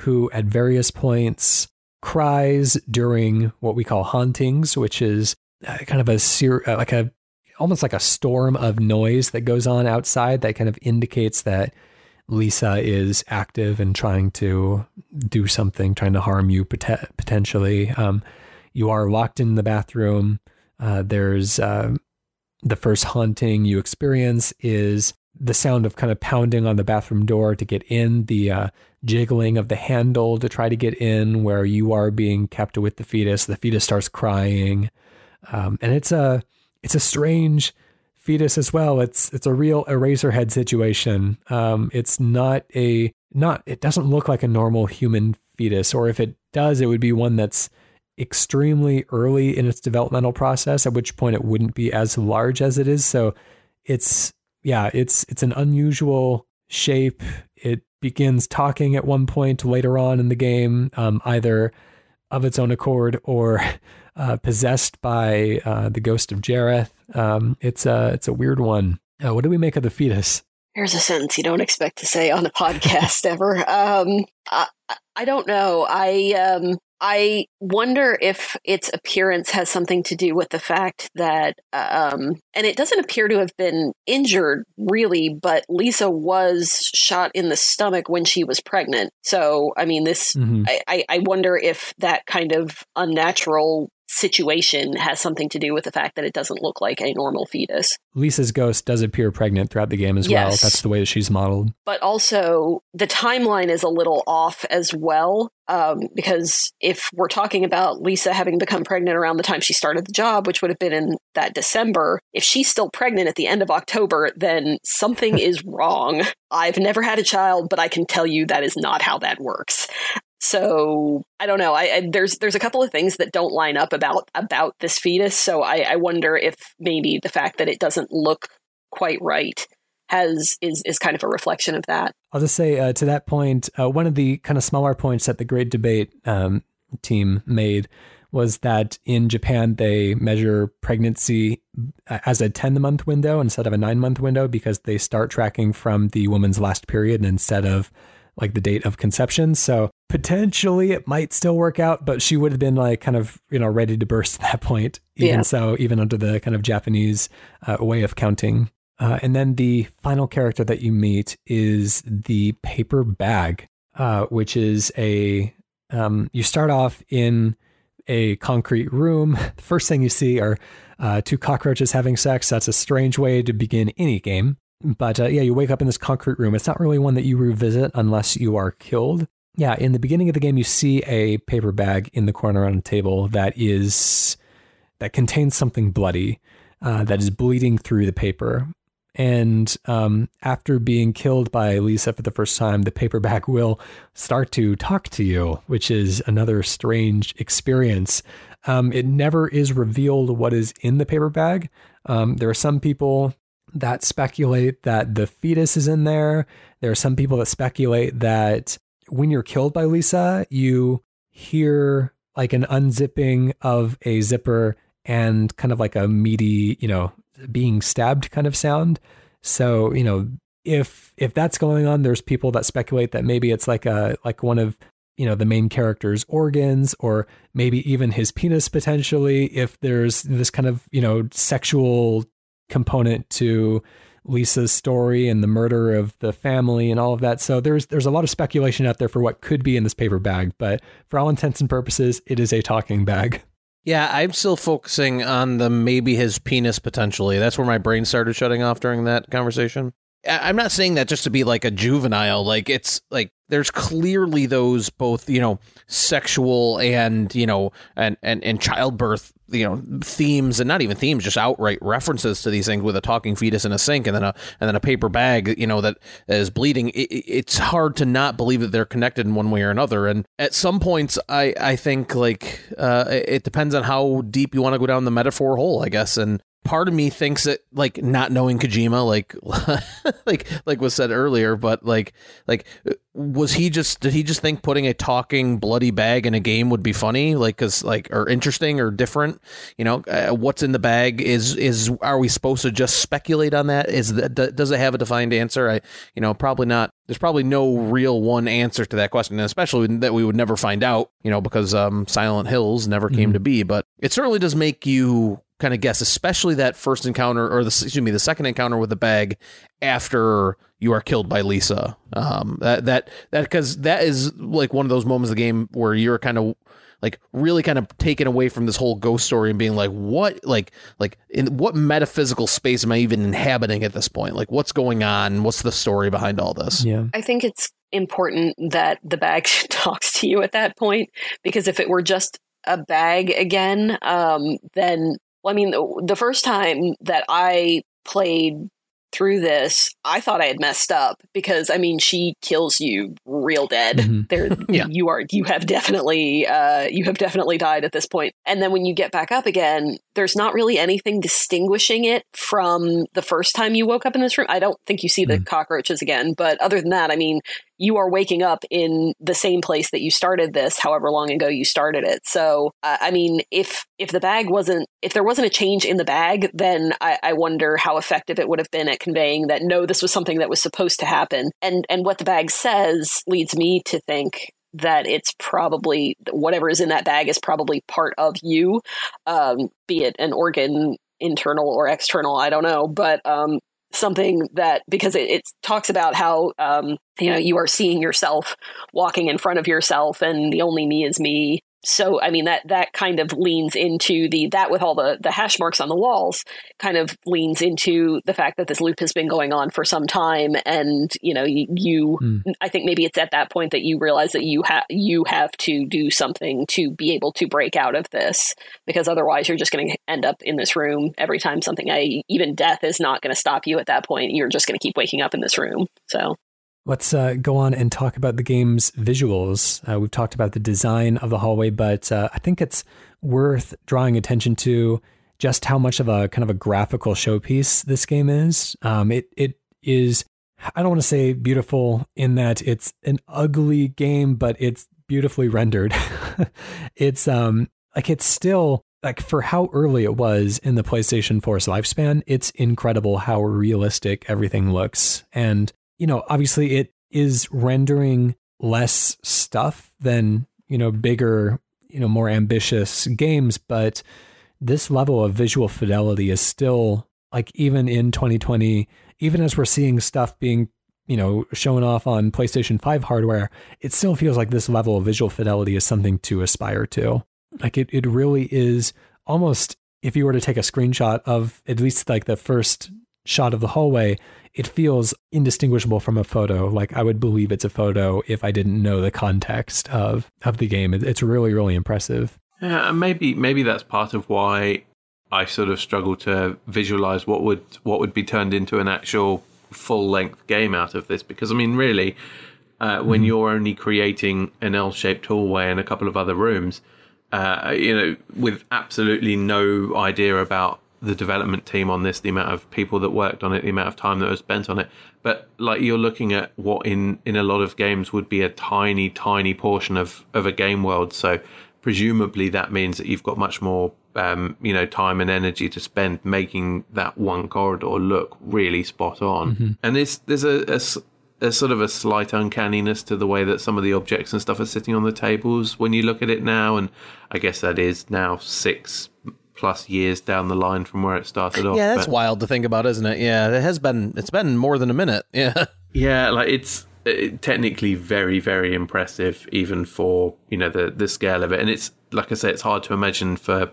who, at various points, cries during what we call hauntings, which is uh, kind of a uh, like a almost like a storm of noise that goes on outside that kind of indicates that Lisa is active and trying to do something, trying to harm you pot- potentially. Um, you are locked in the bathroom. Uh, there's uh, the first haunting you experience is the sound of kind of pounding on the bathroom door to get in, the uh, jiggling of the handle to try to get in, where you are being kept with the fetus. The fetus starts crying, um, and it's a it's a strange fetus as well. It's it's a real Eraserhead situation. Um, it's not a not it doesn't look like a normal human fetus, or if it does, it would be one that's extremely early in its developmental process, at which point it wouldn't be as large as it is. So it's yeah, it's it's an unusual shape. It begins talking at one point later on in the game, um, either of its own accord or uh, possessed by uh, the ghost of Jarith. Um, it's a it's a weird one. Uh, what do we make of the fetus? Here's a sentence you don't expect to say on a podcast ever. Um, I, I don't know. I um, I wonder if its appearance has something to do with the fact that, um, and it doesn't appear to have been injured really, but Lisa was shot in the stomach when she was pregnant. So, I mean, this, mm-hmm. I, I wonder if that kind of unnatural situation has something to do with the fact that it doesn't look like a normal fetus. Lisa's ghost does appear pregnant throughout the game as yes. well. That's the way that she's modeled. But also, the timeline is a little off as well. Um, because if we're talking about Lisa having become pregnant around the time she started the job, which would have been in that December, if she's still pregnant at the end of October, then something is wrong. I've never had a child, but I can tell you that is not how that works. So I don't know. I, I, there's there's a couple of things that don't line up about about this fetus. So I, I wonder if maybe the fact that it doesn't look quite right has is is kind of a reflection of that. I'll just say uh, to that point, uh, one of the kind of smaller points that the Great Debate um, team made was that in Japan they measure pregnancy uh, as a 10 month window instead of a 9 month window because they start tracking from the woman's last period instead of like the date of conception. So potentially it might still work out, but she would have been like kind of, you know, ready to burst at that point. Even yeah. so, even under the kind of Japanese uh, way of counting. Uh, and then the final character that you meet is the paper bag, uh, which is a, um, you start off in a concrete room. The first thing you see are uh, two cockroaches having sex. That's a strange way to begin any game. But uh, yeah, you wake up in this concrete room. It's not really one that you revisit unless you are killed. yeah, in the beginning of the game, you see a paper bag in the corner on a table that is that contains something bloody uh, that is bleeding through the paper. And um, after being killed by Lisa for the first time, the paper bag will start to talk to you, which is another strange experience. Um, it never is revealed what is in the paper bag. Um, there are some people that speculate that the fetus is in there. There are some people that speculate that when you're killed by Lisa, you hear like an unzipping of a zipper and kind of like a meaty, you know, being stabbed kind of sound. So, you know, if if that's going on, there's people that speculate that maybe it's like a like one of you know the main character's organs or maybe even his penis potentially if there's this kind of you know sexual component to Lisa's story and the murder of the family and all of that. So there's there's a lot of speculation out there for what could be in this paper bag, but for all intents and purposes, it is a talking bag. Yeah, I'm still focusing on the maybe his penis potentially. That's where my brain started shutting off during that conversation. I'm not saying that just to be like a juvenile. Like it's like there's clearly those both you know sexual and you know and and and childbirth you know themes and not even themes just outright references to these things with a talking fetus in a sink and then a and then a paper bag you know that is bleeding. It, it's hard to not believe that they're connected in one way or another. And at some points i i think like uh, it depends on how deep you want to go down the metaphor hole i guess. And part of me thinks that like not knowing Kojima, like like like was said earlier, but like like was he just did he just think putting a talking bloody bag in a game would be funny, like because like or interesting or different? You know, uh, what's in the bag is is are we supposed to just speculate on that? Is that does it have a defined answer? I you know probably not. There's probably no real one answer to that question, and especially that we would never find out, you know, because um, Silent Hills never came mm-hmm. to be. But it certainly does make you kind of guess, especially that first encounter or the excuse me, the second encounter with the bag after you are killed by Lisa. Um, that that that because that is like one of those moments of the game where you're kind of like really kind of taken away from this whole ghost story and being like, what, like, like in what metaphysical space am I even inhabiting at this point? Like, what's going on? What's the story behind all this? Yeah, I think it's important that the bag talks to you at that point because if it were just a bag again, um, then well, I mean, the, the first time that I played through this, I thought I had messed up because I mean, she kills you real dead. Mm-hmm. There, yeah. you are, you have definitely, uh, you have definitely died at this point. And then when you get back up again, there's not really anything distinguishing it from the first time you woke up in this room. I don't think you see the mm-hmm. cockroaches again, but other than that, I mean, you are waking up in the same place that you started this however long ago you started it. So uh, i mean if if the bag wasn't if there wasn't a change in the bag then I, I wonder how effective it would have been at conveying that no this was something that was supposed to happen. And and what the bag says leads me to think that it's probably whatever is in that bag is probably part of you um, be it an organ internal or external i don't know but um, something that because it, it talks about how um, you know you are seeing yourself walking in front of yourself and the only me is me so i mean that that kind of leans into the that with all the the hash marks on the walls kind of leans into the fact that this loop has been going on for some time and you know you, you mm. i think maybe it's at that point that you realize that you have you have to do something to be able to break out of this because otherwise you're just going to end up in this room every time something I, even death is not going to stop you at that point you're just going to keep waking up in this room so Let's uh, go on and talk about the game's visuals. Uh, we've talked about the design of the hallway, but uh, I think it's worth drawing attention to just how much of a kind of a graphical showpiece this game is. Um, it it is. I don't want to say beautiful in that it's an ugly game, but it's beautifully rendered. it's um like it's still like for how early it was in the PlayStation 4's lifespan, it's incredible how realistic everything looks. And you know, obviously it is rendering less stuff than, you know, bigger, you know, more ambitious games, but this level of visual fidelity is still like even in 2020, even as we're seeing stuff being, you know, shown off on PlayStation 5 hardware, it still feels like this level of visual fidelity is something to aspire to. Like it, it really is almost if you were to take a screenshot of at least like the first shot of the hallway, it feels indistinguishable from a photo. Like I would believe it's a photo if I didn't know the context of of the game. It's really really impressive. Yeah, and maybe maybe that's part of why I sort of struggle to visualize what would what would be turned into an actual full length game out of this. Because I mean, really, uh, when mm-hmm. you're only creating an L shaped hallway and a couple of other rooms, uh, you know, with absolutely no idea about the development team on this, the amount of people that worked on it, the amount of time that was spent on it. But like you're looking at what in in a lot of games would be a tiny, tiny portion of of a game world. So presumably that means that you've got much more um, you know time and energy to spend making that one corridor look really spot on. Mm-hmm. And there's there's a, a, a, sort of a slight uncanniness to the way that some of the objects and stuff are sitting on the tables when you look at it now. And I guess that is now six plus years down the line from where it started off. Yeah, that's but, wild to think about, isn't it? Yeah, it has been. It's been more than a minute. Yeah. Yeah, like it's technically very very impressive even for you know the the scale of it and it's like i say it's hard to imagine for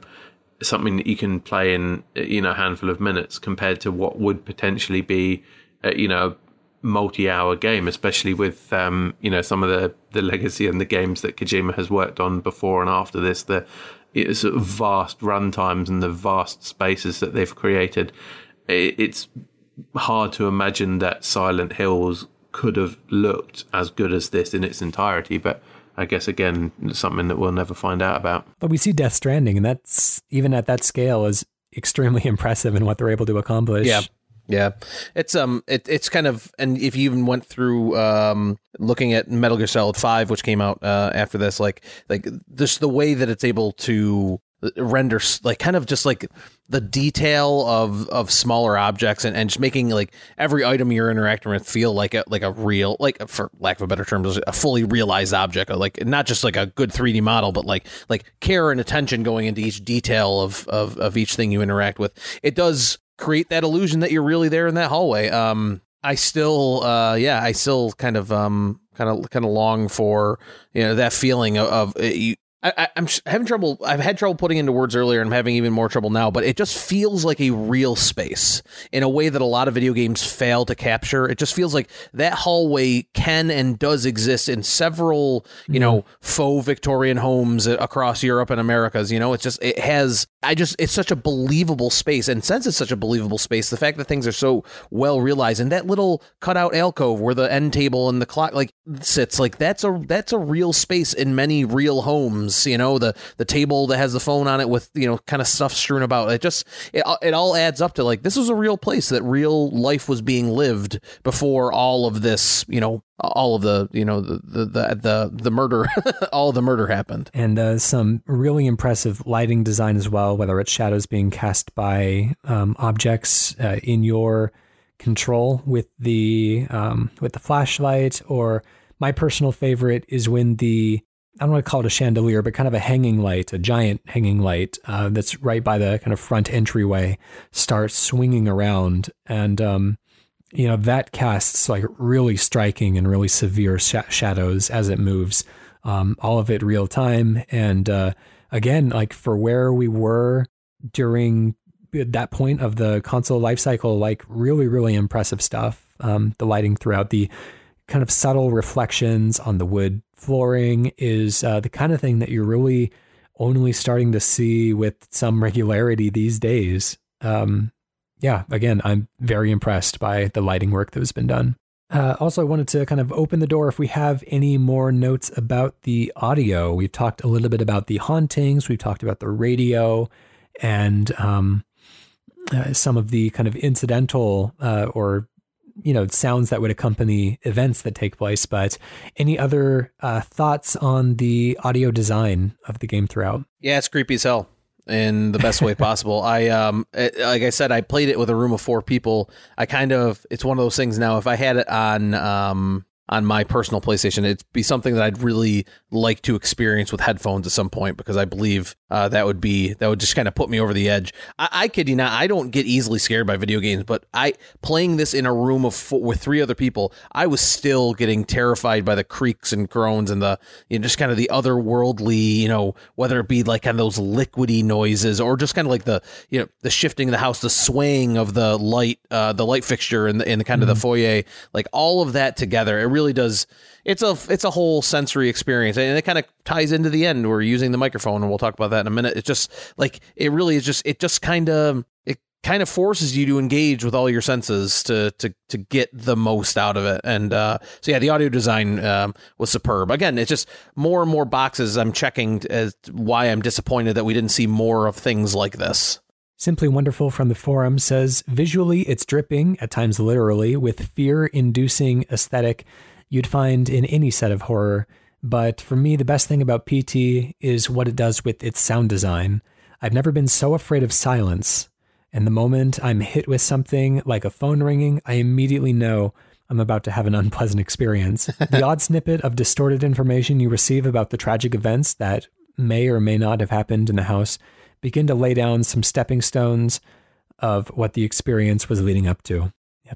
something that you can play in you know a handful of minutes compared to what would potentially be uh, you know multi-hour game especially with um, you know some of the the legacy and the games that Kojima has worked on before and after this the sort of vast runtimes and the vast spaces that they've created it's hard to imagine that Silent Hills could have looked as good as this in its entirety, but I guess again something that we'll never find out about. But we see Death Stranding, and that's even at that scale is extremely impressive in what they're able to accomplish. Yeah. Yeah, it's um, it, it's kind of, and if you even went through um, looking at Metal Gear Solid Five, which came out uh, after this, like like just the way that it's able to render like kind of just like the detail of of smaller objects and, and just making like every item you're interacting with feel like a like a real like for lack of a better term a fully realized object like not just like a good 3d model but like like care and attention going into each detail of of, of each thing you interact with. It does create that illusion that you're really there in that hallway. Um i still uh yeah i still kind of um kind of kind of long for you know that feeling of, of you, I, am having trouble. I've had trouble putting into words earlier, and I'm having even more trouble now. But it just feels like a real space in a way that a lot of video games fail to capture. It just feels like that hallway can and does exist in several, you mm-hmm. know, faux Victorian homes across Europe and Americas. You know, it's just it has. I just it's such a believable space, and since it's such a believable space, the fact that things are so well realized, and that little cutout alcove where the end table and the clock like sits, like that's a that's a real space in many real homes you know, the the table that has the phone on it with you know kind of stuff strewn about. It just it it all adds up to like this was a real place that real life was being lived before all of this, you know, all of the you know the the the the, the murder all the murder happened and uh, some really impressive lighting design as well whether it's shadows being cast by um, objects uh, in your control with the um, with the flashlight or my personal favorite is when the I don't want to call it a chandelier, but kind of a hanging light, a giant hanging light uh, that's right by the kind of front entryway, starts swinging around, and um, you know that casts like really striking and really severe sh- shadows as it moves. Um, all of it real time, and uh, again, like for where we were during that point of the console life cycle, like really, really impressive stuff. Um, the lighting throughout the kind of subtle reflections on the wood flooring is uh, the kind of thing that you're really only starting to see with some regularity these days. Um, yeah, again, I'm very impressed by the lighting work that has been done. Uh, also, I wanted to kind of open the door if we have any more notes about the audio. We've talked a little bit about the hauntings, we've talked about the radio, and um, uh, some of the kind of incidental uh, or you know sounds that would accompany events that take place. But any other uh, thoughts on the audio design of the game throughout? Yeah, it's creepy as hell in the best way possible. I um it, like I said I played it with a room of 4 people. I kind of it's one of those things now if I had it on um on my personal PlayStation. It'd be something that I'd really like to experience with headphones at some point because I believe uh, that would be that would just kind of put me over the edge. I, I kid you not, I don't get easily scared by video games, but I playing this in a room of four, with three other people, I was still getting terrified by the creaks and groans and the you know, just kind of the otherworldly, you know, whether it be like kind of those liquidy noises or just kind of like the you know the shifting of the house, the swaying of the light, uh, the light fixture in the in the kind mm-hmm. of the foyer, like all of that together. It really does. It's a it's a whole sensory experience, and it kind of ties into the end. We're using the microphone, and we'll talk about that in a minute. It's just like it really is just it just kind of it kind of forces you to engage with all your senses to to to get the most out of it. And uh, so yeah, the audio design um, was superb. Again, it's just more and more boxes I'm checking as why I'm disappointed that we didn't see more of things like this. Simply Wonderful from the forum says visually it's dripping, at times literally, with fear inducing aesthetic you'd find in any set of horror. But for me, the best thing about PT is what it does with its sound design. I've never been so afraid of silence. And the moment I'm hit with something like a phone ringing, I immediately know I'm about to have an unpleasant experience. the odd snippet of distorted information you receive about the tragic events that may or may not have happened in the house begin to lay down some stepping stones of what the experience was leading up to.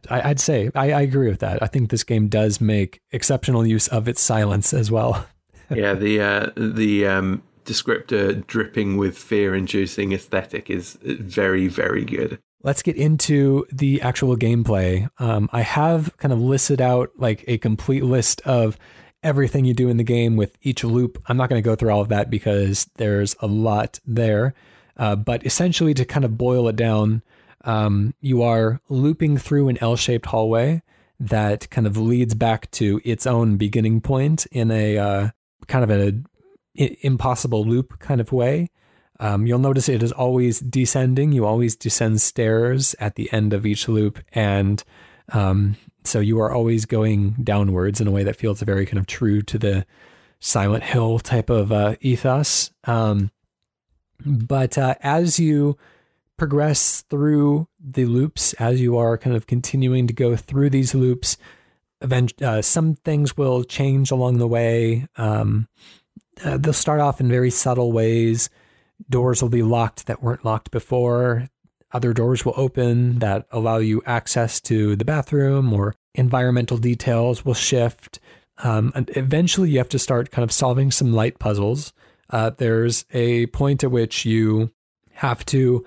I, would say I, I, agree with that. I think this game does make exceptional use of its silence as well. yeah, the uh, the um, descriptor dripping with fear-inducing aesthetic is very very good. Let's get into the actual gameplay. Um, I have kind of listed out like a complete list of everything you do in the game with each loop. I'm not going to go through all of that because there's a lot there. Uh, but essentially, to kind of boil it down, um, you are looping through an L shaped hallway that kind of leads back to its own beginning point in a uh, kind of an impossible loop kind of way. Um, you'll notice it is always descending. You always descend stairs at the end of each loop. And um, so you are always going downwards in a way that feels very kind of true to the Silent Hill type of uh, ethos. Um, but uh, as you progress through the loops, as you are kind of continuing to go through these loops, event- uh, some things will change along the way. Um, uh, they'll start off in very subtle ways. Doors will be locked that weren't locked before. Other doors will open that allow you access to the bathroom, or environmental details will shift. Um, and eventually, you have to start kind of solving some light puzzles uh, there's a point at which you have to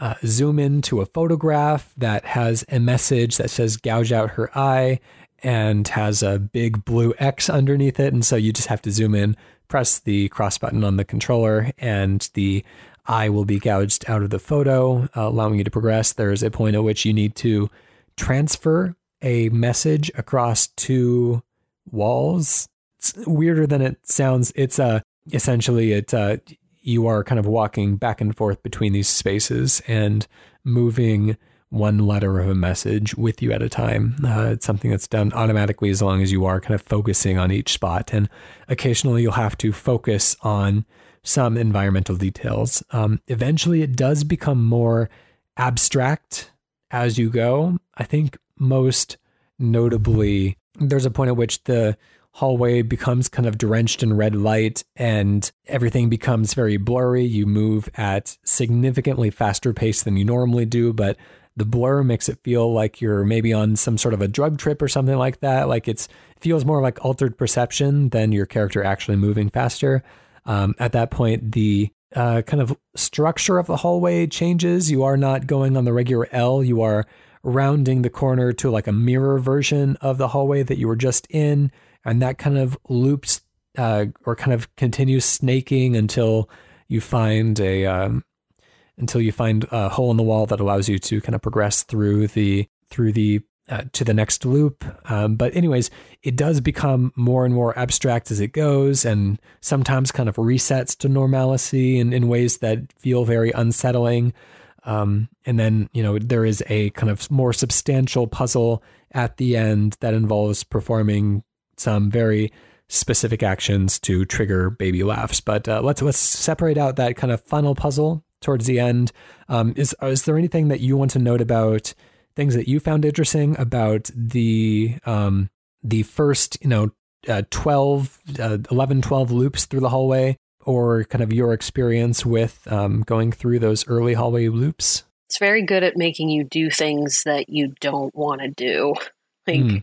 uh, zoom into a photograph that has a message that says gouge out her eye and has a big blue X underneath it. And so you just have to zoom in, press the cross button on the controller, and the eye will be gouged out of the photo, uh, allowing you to progress. There's a point at which you need to transfer a message across two walls. It's weirder than it sounds. It's a essentially it uh, you are kind of walking back and forth between these spaces and moving one letter of a message with you at a time. Uh, it's something that's done automatically as long as you are kind of focusing on each spot. And occasionally you'll have to focus on some environmental details. Um, eventually, it does become more abstract as you go. I think most notably, there's a point at which the hallway becomes kind of drenched in red light and everything becomes very blurry. You move at significantly faster pace than you normally do, but the blur makes it feel like you're maybe on some sort of a drug trip or something like that. Like it's it feels more like altered perception than your character actually moving faster. Um, at that point, the uh, kind of structure of the hallway changes. You are not going on the regular L. You are rounding the corner to like a mirror version of the hallway that you were just in and that kind of loops uh, or kind of continues snaking until you find a um, until you find a hole in the wall that allows you to kind of progress through the through the uh, to the next loop. Um, but anyways, it does become more and more abstract as it goes, and sometimes kind of resets to normalcy in, in ways that feel very unsettling. Um, and then you know there is a kind of more substantial puzzle at the end that involves performing some very specific actions to trigger baby laughs. But uh, let's let's separate out that kind of funnel puzzle towards the end. Um, is is there anything that you want to note about things that you found interesting about the um, the first, you know, uh, 12, uh, 11, 12 loops through the hallway, or kind of your experience with um, going through those early hallway loops? It's very good at making you do things that you don't want to do. Like, Hmm.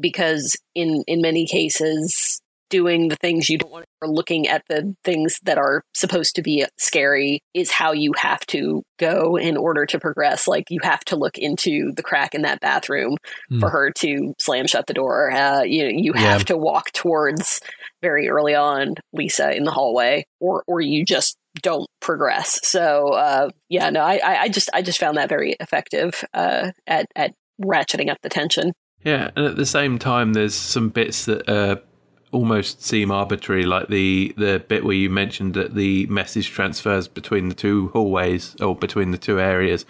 Because in in many cases doing the things you don't want or looking at the things that are supposed to be scary is how you have to go in order to progress like you have to look into the crack in that bathroom Hmm. for her to slam shut the door uh, you you have Yeah. to walk towards very early on lisa in the hallway or or you just don't progress so uh, yeah no I, I I just i just found that very effective uh, at at ratcheting up the tension Yeah, and at the same time, there's some bits that uh, almost seem arbitrary, like the the bit where you mentioned that the message transfers between the two hallways or between the two areas.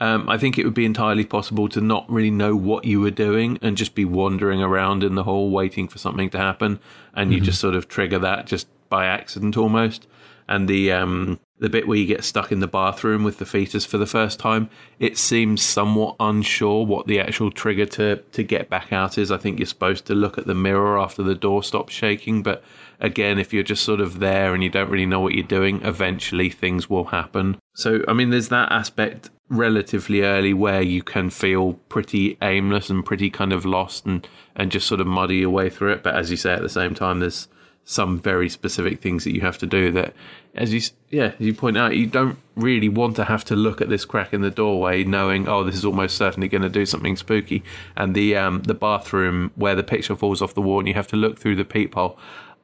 Um, I think it would be entirely possible to not really know what you were doing and just be wandering around in the hall waiting for something to happen, and you just sort of trigger that just by accident almost. And the um, the bit where you get stuck in the bathroom with the fetus for the first time, it seems somewhat unsure what the actual trigger to to get back out is. I think you're supposed to look at the mirror after the door stops shaking, but again, if you're just sort of there and you don't really know what you're doing, eventually things will happen. So, I mean, there's that aspect relatively early where you can feel pretty aimless and pretty kind of lost and and just sort of muddy your way through it. But as you say, at the same time, there's some very specific things that you have to do that as you yeah as you point out you don't really want to have to look at this crack in the doorway knowing oh this is almost certainly going to do something spooky. And the um the bathroom where the picture falls off the wall and you have to look through the peephole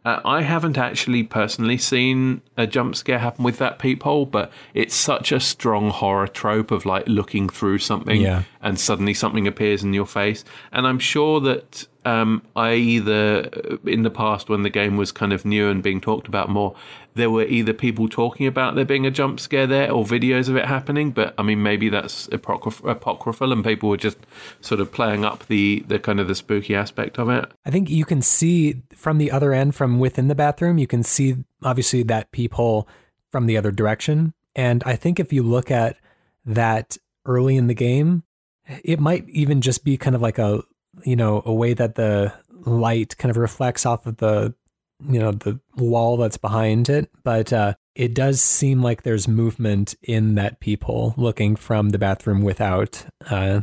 uh, I haven't actually personally seen a jump scare happen with that peephole, but it's such a strong horror trope of like looking through something Yeah. and suddenly something appears in your face. And I'm sure that um, I either in the past when the game was kind of new and being talked about more, there were either people talking about there being a jump scare there or videos of it happening. But I mean, maybe that's apocryph- apocryphal and people were just sort of playing up the the kind of the spooky aspect of it. I think you can see from the other end, from within the bathroom, you can see obviously that peephole from the other direction. And I think if you look at that early in the game, it might even just be kind of like a, you know, a way that the light kind of reflects off of the, you know, the wall that's behind it. But uh, it does seem like there's movement in that people looking from the bathroom without. Uh,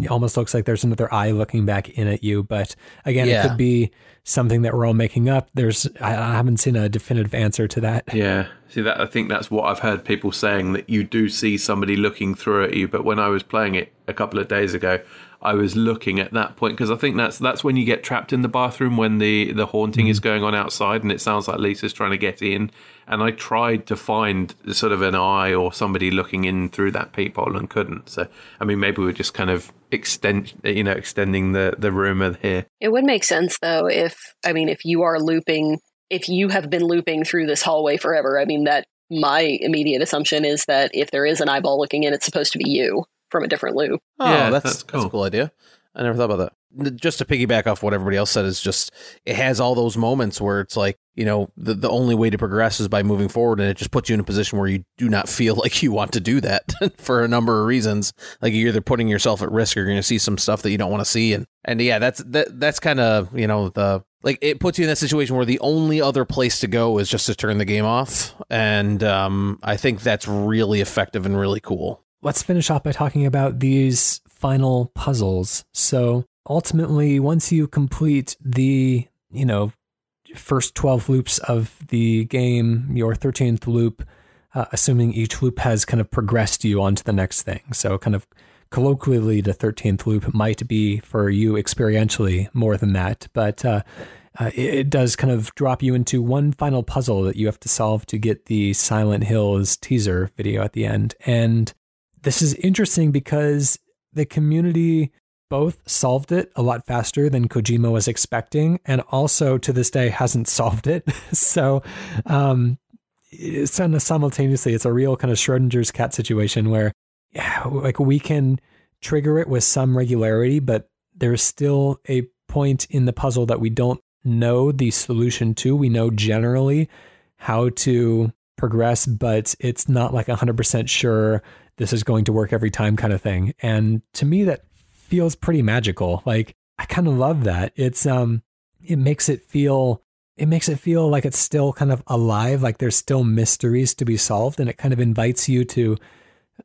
it almost looks like there's another eye looking back in at you. But again, Yeah. it could be something that we're all making up. There's I, I haven't seen a definitive answer to that. Yeah. See that I think that's what I've heard people saying that you do see somebody looking through at you, but when I was playing it a couple of days ago, I was looking at that point because I think that's that's when you get trapped in the bathroom when the the haunting is mm. going on outside and it sounds like Lisa's trying to get in and I tried to find sort of an eye or somebody looking in through that peephole and couldn't. So I mean maybe we're just kind of extend you know extending the the rumor here. It would make sense though if I mean if you are looping if you have been looping through this hallway forever, I mean that my immediate assumption is that if there is an eyeball looking in, it's supposed to be you from a different loop. Oh, Yeah, that's that's that's, a cool idea. I never thought about that. Just to piggyback off what everybody else said is just it has all those moments where it's like you know the the only way to progress is by moving forward, and it just puts you in a position where you do not feel like you want to do that for a number of reasons. Like you're either putting yourself at risk, or you're going to see some stuff that you don't want to see, and and yeah, that's that that's kind of you know the like it puts you in that situation where the only other place to go is just to turn the game off, and um, I think that's really effective and really cool. Let's finish off by talking about these final puzzles. So ultimately, once you complete the, you know, first 12 loops of the game, your 13th loop, uh, assuming each loop has kind of progressed you onto the next thing. So kind of colloquially, the 13th loop might be for you experientially more than that. But uh, uh, it, it does kind of drop you into one final puzzle that you have to solve to get the Silent Hills teaser video at the end. And this is interesting because the community both solved it a lot faster than Kojima was expecting, and also to this day hasn't solved it. so, um, kind of simultaneously, it's a real kind of Schrodinger's cat situation where, yeah, like we can trigger it with some regularity, but there's still a point in the puzzle that we don't know the solution to. We know generally how to progress, but it's not like 100% sure this is going to work every time kind of thing. And to me, that feels pretty magical. Like, I kind of love that. It's um it makes it feel it makes it feel like it's still kind of alive, like there's still mysteries to be solved, and it kind of invites you to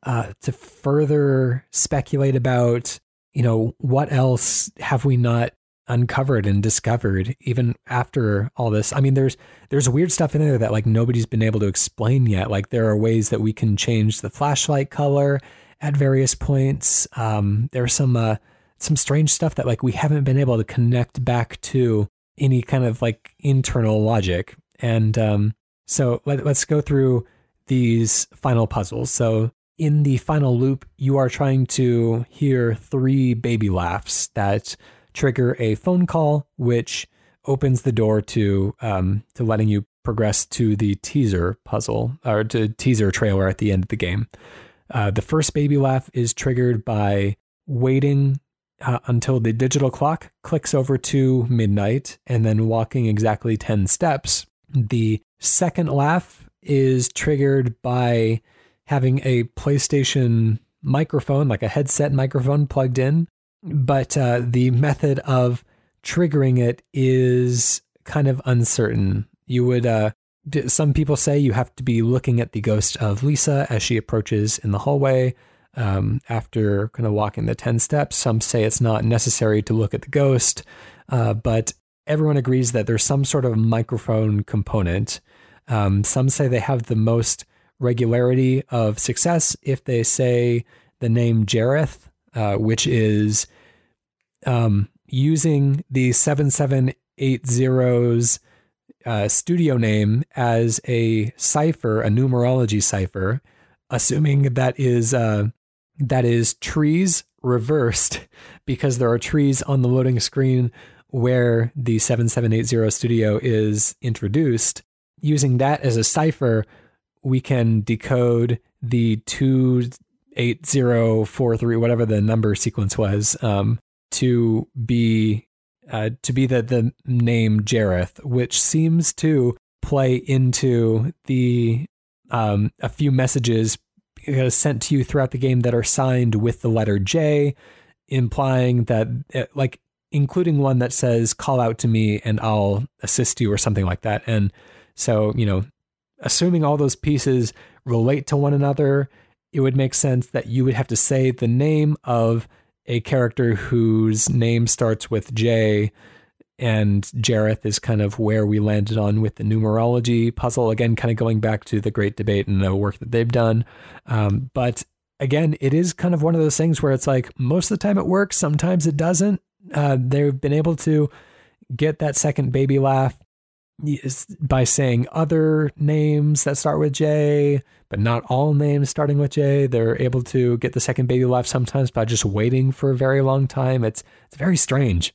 uh, to further speculate about, you know, what else have we not uncovered and discovered even after all this. I mean, there's there's weird stuff in there that like nobody's been able to explain yet. Like there are ways that we can change the flashlight color at various points. Um, there's some uh, some strange stuff that like we haven't been able to connect back to any kind of like internal logic. And um, so let, let's go through these final puzzles. So in the final loop, you are trying to hear three baby laughs that trigger a phone call, which opens the door to um, to letting you progress to the teaser puzzle or to teaser trailer at the end of the game. Uh, the first baby laugh is triggered by waiting uh, until the digital clock clicks over to midnight and then walking exactly 10 steps. The second laugh is triggered by having a PlayStation microphone, like a headset microphone plugged in. But uh, the method of triggering it is kind of uncertain. You would, uh, some people say you have to be looking at the ghost of Lisa as she approaches in the hallway um, after kind of walking the 10 steps. Some say it's not necessary to look at the ghost, uh, but everyone agrees that there's some sort of microphone component. Um, some say they have the most regularity of success if they say the name Jarith, uh, which is um, using the 7780's uh, studio name as a cipher, a numerology cipher, assuming that is uh, that is trees reversed because there are trees on the loading screen where the 7780 studio is introduced. Using that as a cipher, we can decode the 28043, whatever the number sequence was, um, to be uh, to be the, the name Jarith, which seems to play into the um, a few messages uh, sent to you throughout the game that are signed with the letter J, implying that, uh, like, including one that says, call out to me and I'll assist you or something like that. And so, you know, assuming all those pieces relate to one another, it would make sense that you would have to say the name of a character whose name starts with J and Jarith is kind of where we landed on with the numerology puzzle. Again, kind of going back to the great debate and the work that they've done. Um, but again, it is kind of one of those things where it's like most of the time it works, sometimes it doesn't. Uh, they've been able to get that second baby laugh by saying other names that start with J, but not all names starting with J. They're able to get the second baby laugh sometimes by just waiting for a very long time. It's it's very strange.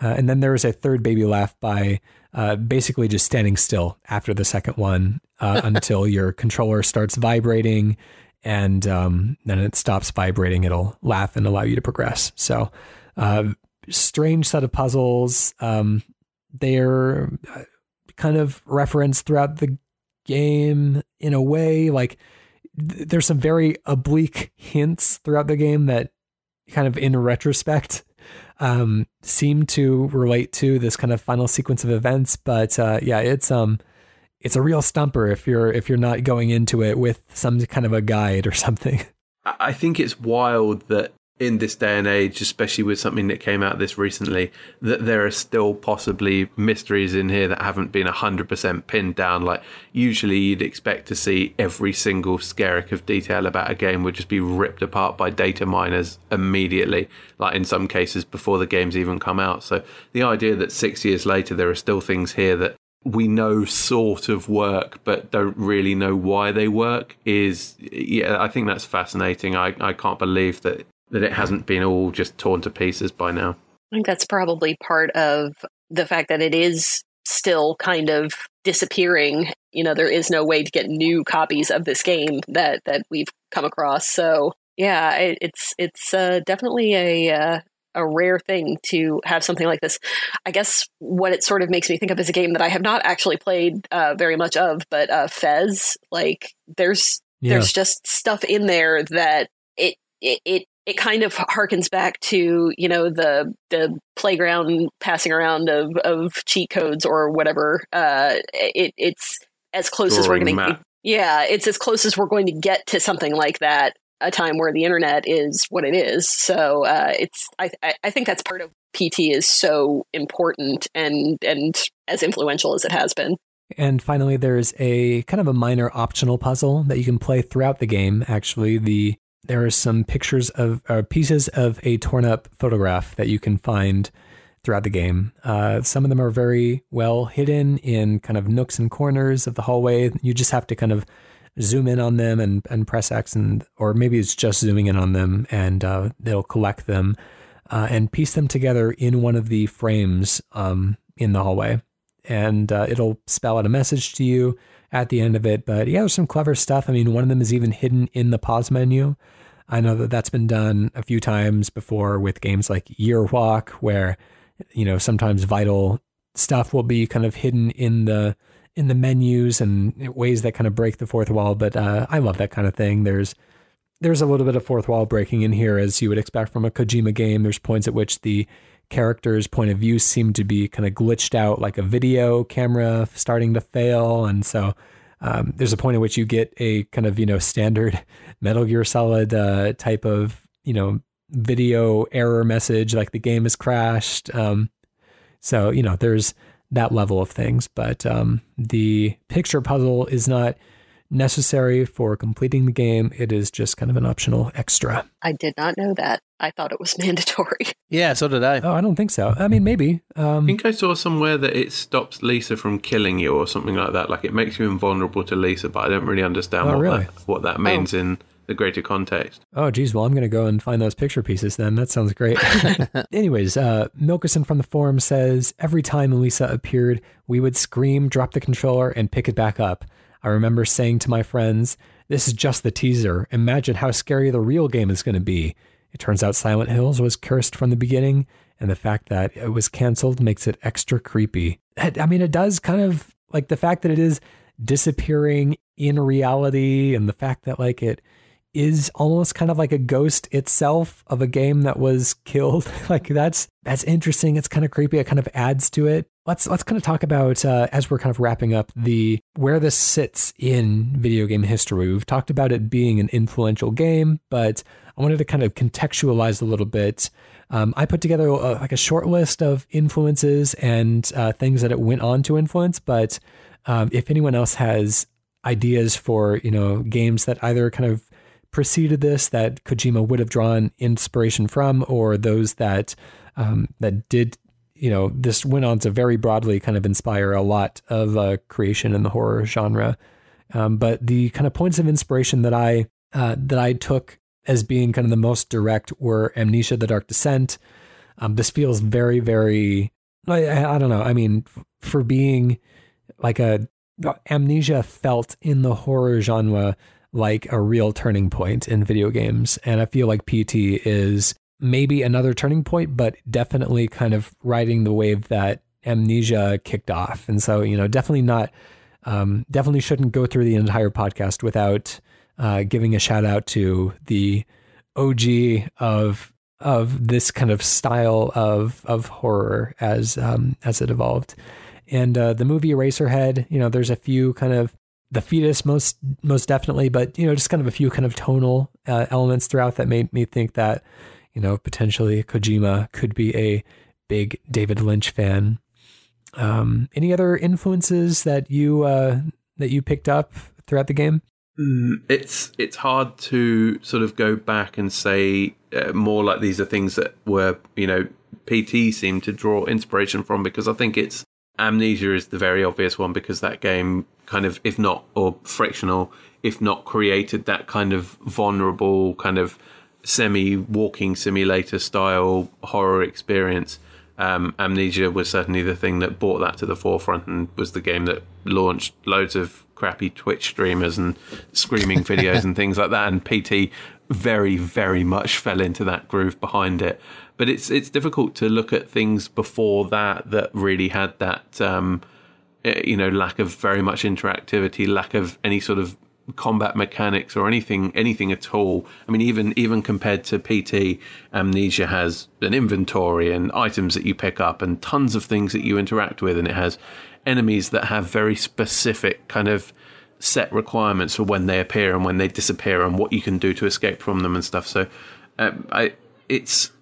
Uh, and then there is a third baby laugh by uh, basically just standing still after the second one uh, until your controller starts vibrating, and um, then it stops vibrating. It'll laugh and allow you to progress. So, uh, strange set of puzzles. Um, they're uh, kind of referenced throughout the game in a way. Like th- there's some very oblique hints throughout the game that kind of in retrospect um, seem to relate to this kind of final sequence of events. But uh, yeah, it's um, it's a real stumper if you're if you're not going into it with some kind of a guide or something. I think it's wild that in this day and age, especially with something that came out this recently, that there are still possibly mysteries in here that haven't been 100% pinned down. Like, usually you'd expect to see every single skerrick of detail about a game would just be ripped apart by data miners immediately, like in some cases before the game's even come out. So, the idea that six years later there are still things here that we know sort of work but don't really know why they work is yeah i think that's fascinating i, I can't believe that that it hasn't been all just torn to pieces by now. I think that's probably part of the fact that it is still kind of disappearing. You know, there is no way to get new copies of this game that that we've come across. So yeah, it, it's it's uh, definitely a uh, a rare thing to have something like this. I guess what it sort of makes me think of is a game that I have not actually played uh, very much of, but uh, Fez. Like there's yeah. there's just stuff in there that it, it, it it kind of harkens back to you know the the playground passing around of of cheat codes or whatever. Uh, it, it's as close as we're going to. Yeah, it's as close as we're going to get to something like that. A time where the internet is what it is. So uh, it's. I, I think that's part of PT is so important and and as influential as it has been. And finally, there's a kind of a minor optional puzzle that you can play throughout the game. Actually, the there are some pictures of uh, pieces of a torn up photograph that you can find throughout the game. Uh, some of them are very well hidden in kind of nooks and corners of the hallway. You just have to kind of zoom in on them and, and press X, and or maybe it's just zooming in on them, and uh, they'll collect them uh, and piece them together in one of the frames um, in the hallway, and uh, it'll spell out a message to you at the end of it. But yeah, there's some clever stuff. I mean, one of them is even hidden in the pause menu. I know that that's been done a few times before with games like Year Walk, where you know sometimes vital stuff will be kind of hidden in the in the menus and ways that kind of break the fourth wall. But uh, I love that kind of thing. There's there's a little bit of fourth wall breaking in here, as you would expect from a Kojima game. There's points at which the character's point of view seem to be kind of glitched out, like a video camera starting to fail, and so um, there's a point at which you get a kind of you know standard Metal Gear Solid uh, type of you know video error message, like the game has crashed. Um, so you know there's that level of things, but um, the picture puzzle is not necessary for completing the game. It is just kind of an optional extra. I did not know that. I thought it was mandatory. Yeah, so did I. Oh, I don't think so. I mean, maybe. Um, I think I saw somewhere that it stops Lisa from killing you or something like that. Like it makes you invulnerable to Lisa, but I don't really understand Oh, what, really? that, what that means in the greater context. Oh, geez. Well, I'm going to go and find those picture pieces then. That sounds great. Anyways, uh, Milkerson from the forum says every time Lisa appeared, we would scream, drop the controller, and pick it back up. I remember saying to my friends, This is just the teaser. Imagine how scary the real game is going to be. It turns out Silent Hills was cursed from the beginning, and the fact that it was canceled makes it extra creepy. I mean, it does kind of like the fact that it is disappearing in reality, and the fact that like it is almost kind of like a ghost itself of a game that was killed. like that's that's interesting. It's kind of creepy. It kind of adds to it. Let's let's kind of talk about uh, as we're kind of wrapping up the where this sits in video game history. We've talked about it being an influential game, but I wanted to kind of contextualize a little bit. Um, I put together a, like a short list of influences and uh, things that it went on to influence. But um, if anyone else has ideas for you know games that either kind of preceded this that Kojima would have drawn inspiration from, or those that um, that did, you know, this went on to very broadly kind of inspire a lot of uh, creation in the horror genre. Um, but the kind of points of inspiration that I uh, that I took as being kind of the most direct were Amnesia: The Dark Descent. Um, this feels very, very. I, I don't know. I mean, for being like a Amnesia felt in the horror genre like a real turning point in video games. And I feel like PT is maybe another turning point, but definitely kind of riding the wave that Amnesia kicked off. And so, you know, definitely not, um, definitely shouldn't go through the entire podcast without uh, giving a shout out to the OG of of this kind of style of of horror as um, as it evolved. And uh, the movie Eraserhead, you know, there's a few kind of the fetus most most definitely, but you know, just kind of a few kind of tonal uh, elements throughout that made me think that you know potentially Kojima could be a big David Lynch fan. Um, any other influences that you uh, that you picked up throughout the game? Mm, it's it's hard to sort of go back and say uh, more like these are things that were you know PT seemed to draw inspiration from because I think it's Amnesia is the very obvious one because that game kind of if not or frictional if not created that kind of vulnerable kind of semi walking simulator style horror experience. Um, Amnesia was certainly the thing that brought that to the forefront and was the game that launched loads of crappy Twitch streamers and screaming videos and things like that. And PT very, very much fell into that groove behind it. But it's it's difficult to look at things before that that really had that um, eh, you know lack of very much interactivity, lack of any sort of combat mechanics or anything anything at all. I mean, even even compared to PT, Amnesia has an inventory and items that you pick up and tons of things that you interact with, and it has enemies that have very specific kind of set requirements for when they appear and when they disappear and what you can do to escape from them and stuff. So, um, I it's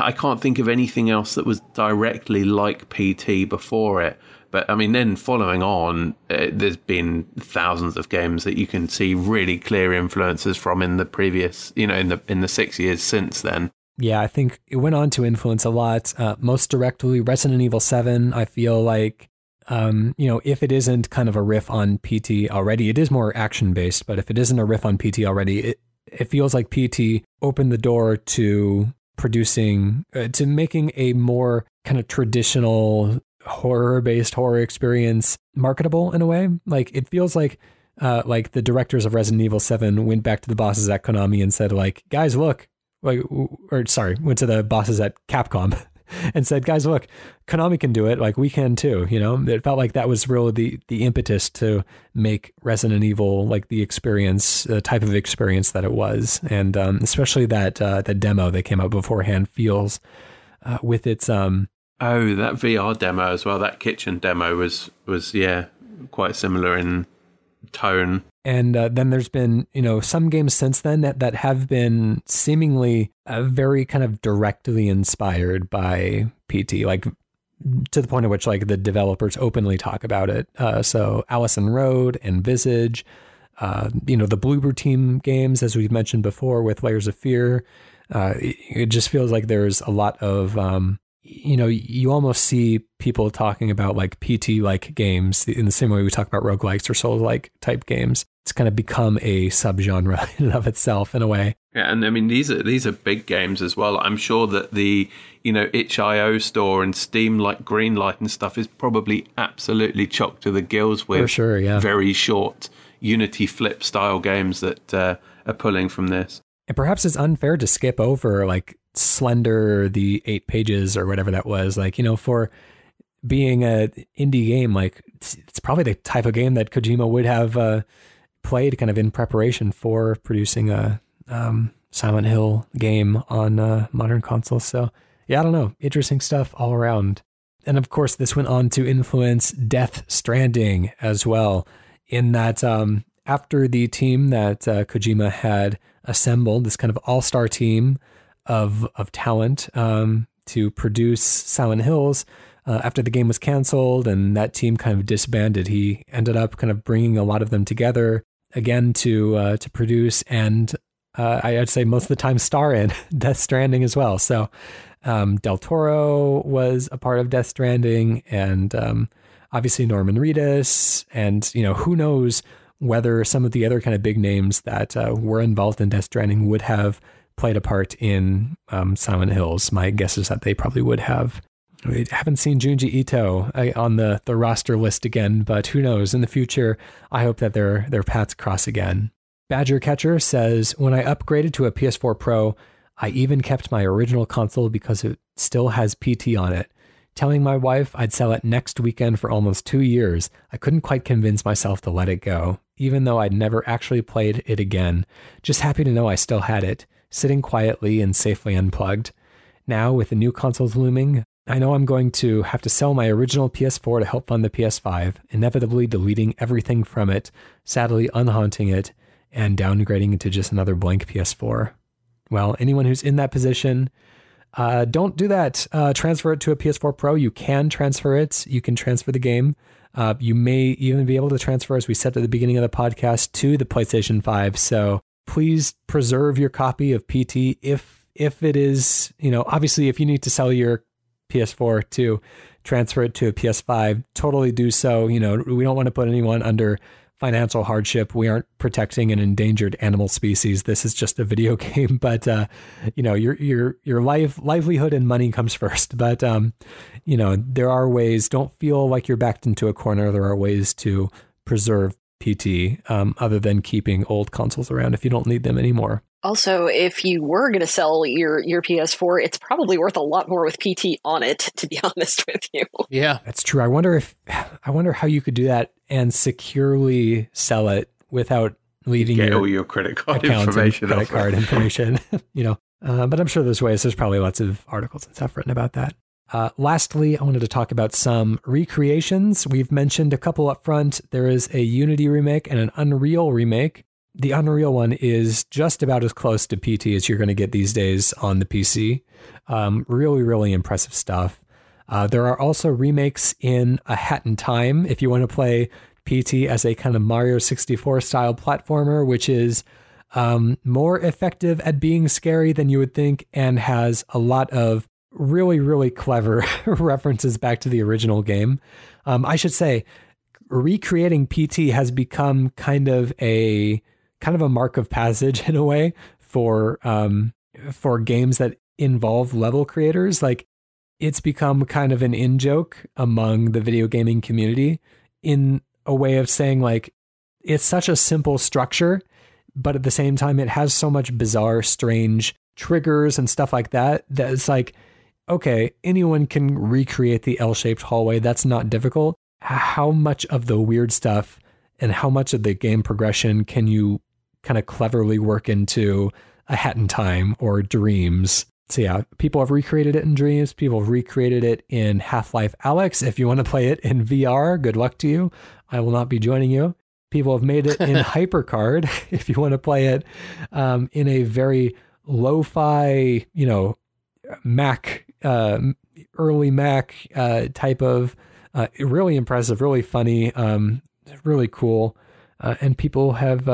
I can't think of anything else that was directly like PT before it. But I mean, then following on, uh, there's been thousands of games that you can see really clear influences from in the previous, you know, in the in the six years since then. Yeah, I think it went on to influence a lot. Uh, most directly, Resident Evil Seven. I feel like, um, you know, if it isn't kind of a riff on PT already, it is more action based. But if it isn't a riff on PT already, it it feels like PT opened the door to producing uh, to making a more kind of traditional horror based horror experience marketable in a way. Like it feels like uh, like the directors of Resident Evil 7 went back to the bosses at Konami and said like, guys, look, like, or sorry, went to the bosses at Capcom and said, guys, look, Konami can do it. Like we can too, you know, it felt like that was really the, the impetus to make Resident Evil like the experience, the type of experience that it was. And, um, especially that, uh, the demo that came out beforehand feels, uh, with its, um, Oh, that VR demo as well. That kitchen demo was was yeah quite similar in tone. And uh, then there's been you know some games since then that that have been seemingly uh, very kind of directly inspired by PT, like to the point at which like the developers openly talk about it. Uh, so Allison Road and Visage. Uh, you know the Bloober Team games, as we've mentioned before, with Layers of Fear. Uh, it, just feels like there's a lot of um, you know, you almost see people talking about like PT like games in the same way we talk about roguelikes or soul like type games. It's kind of become a subgenre in and of itself in a way. Yeah, and I mean these are these are big games as well. I'm sure that the you know itch.io store and Steam like Greenlight and stuff is probably absolutely chocked to the gills with For sure, yeah. very short Unity flip style games that uh, are pulling from this. And perhaps it's unfair to skip over like slender the eight pages or whatever that was like you know for being a indie game like it's, it's probably the type of game that kojima would have uh, played kind of in preparation for producing a um, silent hill game on uh, modern consoles. So yeah i don't know. Interesting stuff all around. And of course this went on to influence death stranding as well in that um, after the team that uh, kojima had assembled this kind of all-star team of of talent um, to produce Silent Hills. Uh, after the game was canceled and that team kind of disbanded, he ended up kind of bringing a lot of them together again to uh, to produce and uh, I'd say most of the time star in Death Stranding as well. So um, Del Toro was a part of Death Stranding, and um, obviously Norman Reedus, and you know who knows whether some of the other kind of big names that uh, were involved in Death Stranding would have played a part in um, Silent Hills. My guess is that they probably would have. We haven't seen Junji Ito uh, on the, the roster list again, but who knows? In the future, I hope that their their paths cross again. Badger Catcher says, When I upgraded to a PS4 Pro, I even kept my original console because it still has PT on it. Telling my wife I'd sell it next weekend for almost two years, I couldn't quite convince myself to let it go, even though I'd never actually played it again. Just happy to know I still had it sitting quietly and safely unplugged. Now, with the new consoles looming, I know I'm going to have to sell my original PS4 to help fund the PS5, inevitably deleting everything from it, sadly unhaunting it, and downgrading it to just another blank PS4. Well, anyone who's in that position, uh, don't do that. Uh, transfer it to a PS4 Pro. You can transfer it. You can transfer the game. Uh, you may even be able to transfer, as we said at the beginning of the podcast, to the PlayStation 5. So please preserve your copy of PT if if it is, you know, obviously if you need to sell your PS4 to transfer it to a PS5, totally do so. You know, we don't want to put anyone under financial hardship. We aren't protecting an endangered animal species. This is just a video game, but uh, you know, your your your life livelihood and money comes first. But um, you know, there are ways. Don't feel like you're backed into a corner. There are ways to preserve PT um, other than keeping old consoles around if you don't need them anymore. Also, if you were going to sell your your PS4, it's probably worth a lot more with PT on it. To be honest with you, yeah, that's true. I wonder if I wonder how you could do that and securely sell it without leaving Get your all your credit card account and information credit card information. you know, uh, but I'm sure there's ways. There's probably lots of articles and stuff written about that. Uh, lastly, I wanted to talk about some recreations. We've mentioned a couple up front. There is a Unity remake and an Unreal remake. The Unreal one is just about as close to PT as you're going to get these days on the PC. Um, really, really impressive stuff. Uh, there are also remakes in A Hat in Time if you want to play PT as a kind of Mario 64 style platformer, which is um, more effective at being scary than you would think and has a lot of really, really clever references back to the original game. Um, I should say, recreating PT has become kind of a kind of a mark of passage in a way for um, for games that involve level creators. Like it's become kind of an in joke among the video gaming community in a way of saying like it's such a simple structure, but at the same time it has so much bizarre, strange triggers and stuff like that that it's like okay, anyone can recreate the L-shaped hallway. That's not difficult. How much of the weird stuff and how much of the game progression can you kind of cleverly work into a hat in time or dreams? So yeah people have recreated it in dreams. People have recreated it in half-life. Alyx if you want to play it in vr good luck to you. I will not be joining you. People have made it in hypercard if you want to play it um, in a very lo-fi you know mac uh, early mac uh, type of uh, really impressive really funny um, really cool. Uh, and people have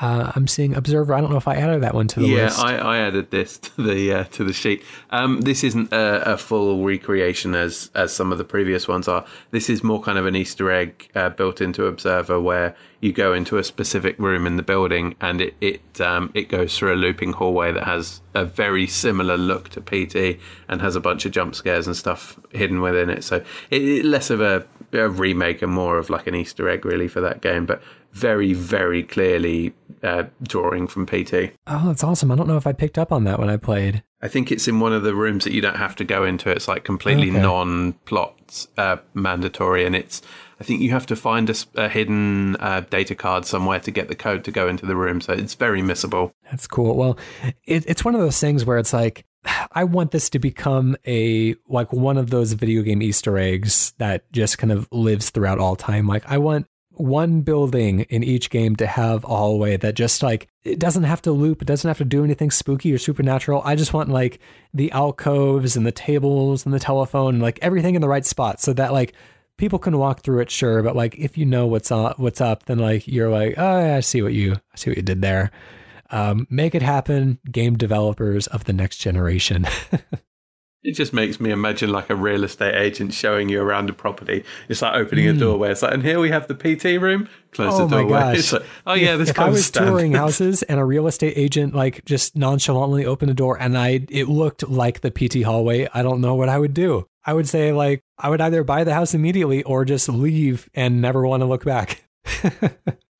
uh, I'm seeing Observer. I don't know if I added that one to the yeah, list. I, I added this to the uh, to the sheet. Um, this isn't a, a, full recreation as as some of the previous ones are. This is more kind of an Easter egg uh, built into Observer, where you go into a specific room in the building, and it it um, it goes through a looping hallway that has a very similar look to PT, and has a bunch of jump scares and stuff hidden within it. So it, it less of a, a remake and more of like an Easter egg really for that game, but very, very clearly uh, drawing from PT. Oh, that's awesome. I don't know if I picked up on that when I played. I think it's in one of the rooms that you don't have to go into. It's like completely Okay. non-plot uh, mandatory, and it's. I think you have to find a hidden uh, data card somewhere to get the code to go into the room. So it's very missable. That's cool. Well, it, it's one of those things where it's like, I want this to become a like one of those video game Easter eggs that just kind of lives throughout all time. Like, I want one building in each game to have a hallway that just like it doesn't have to loop, it doesn't have to do anything spooky or supernatural. I just want like the alcoves and the tables and the telephone and like everything in the right spot so that like people can walk through it, sure, but like if you know what's up, what's up, then like you're like, oh, yeah, I see what you, I see what you did there. Um, make it happen, game developers of the next generation. It just makes me imagine like a real estate agent showing you around a property. It's like opening a doorway. It's like, and here we have the PT room. Close Hmm. Oh the my gosh. It's like, oh yeah, if, this if I was standard. touring houses and a real estate agent like just nonchalantly opened a door and I it looked like the PT hallway, I don't know what I would do. I would say like I would either buy the house immediately or just leave and never want to look back.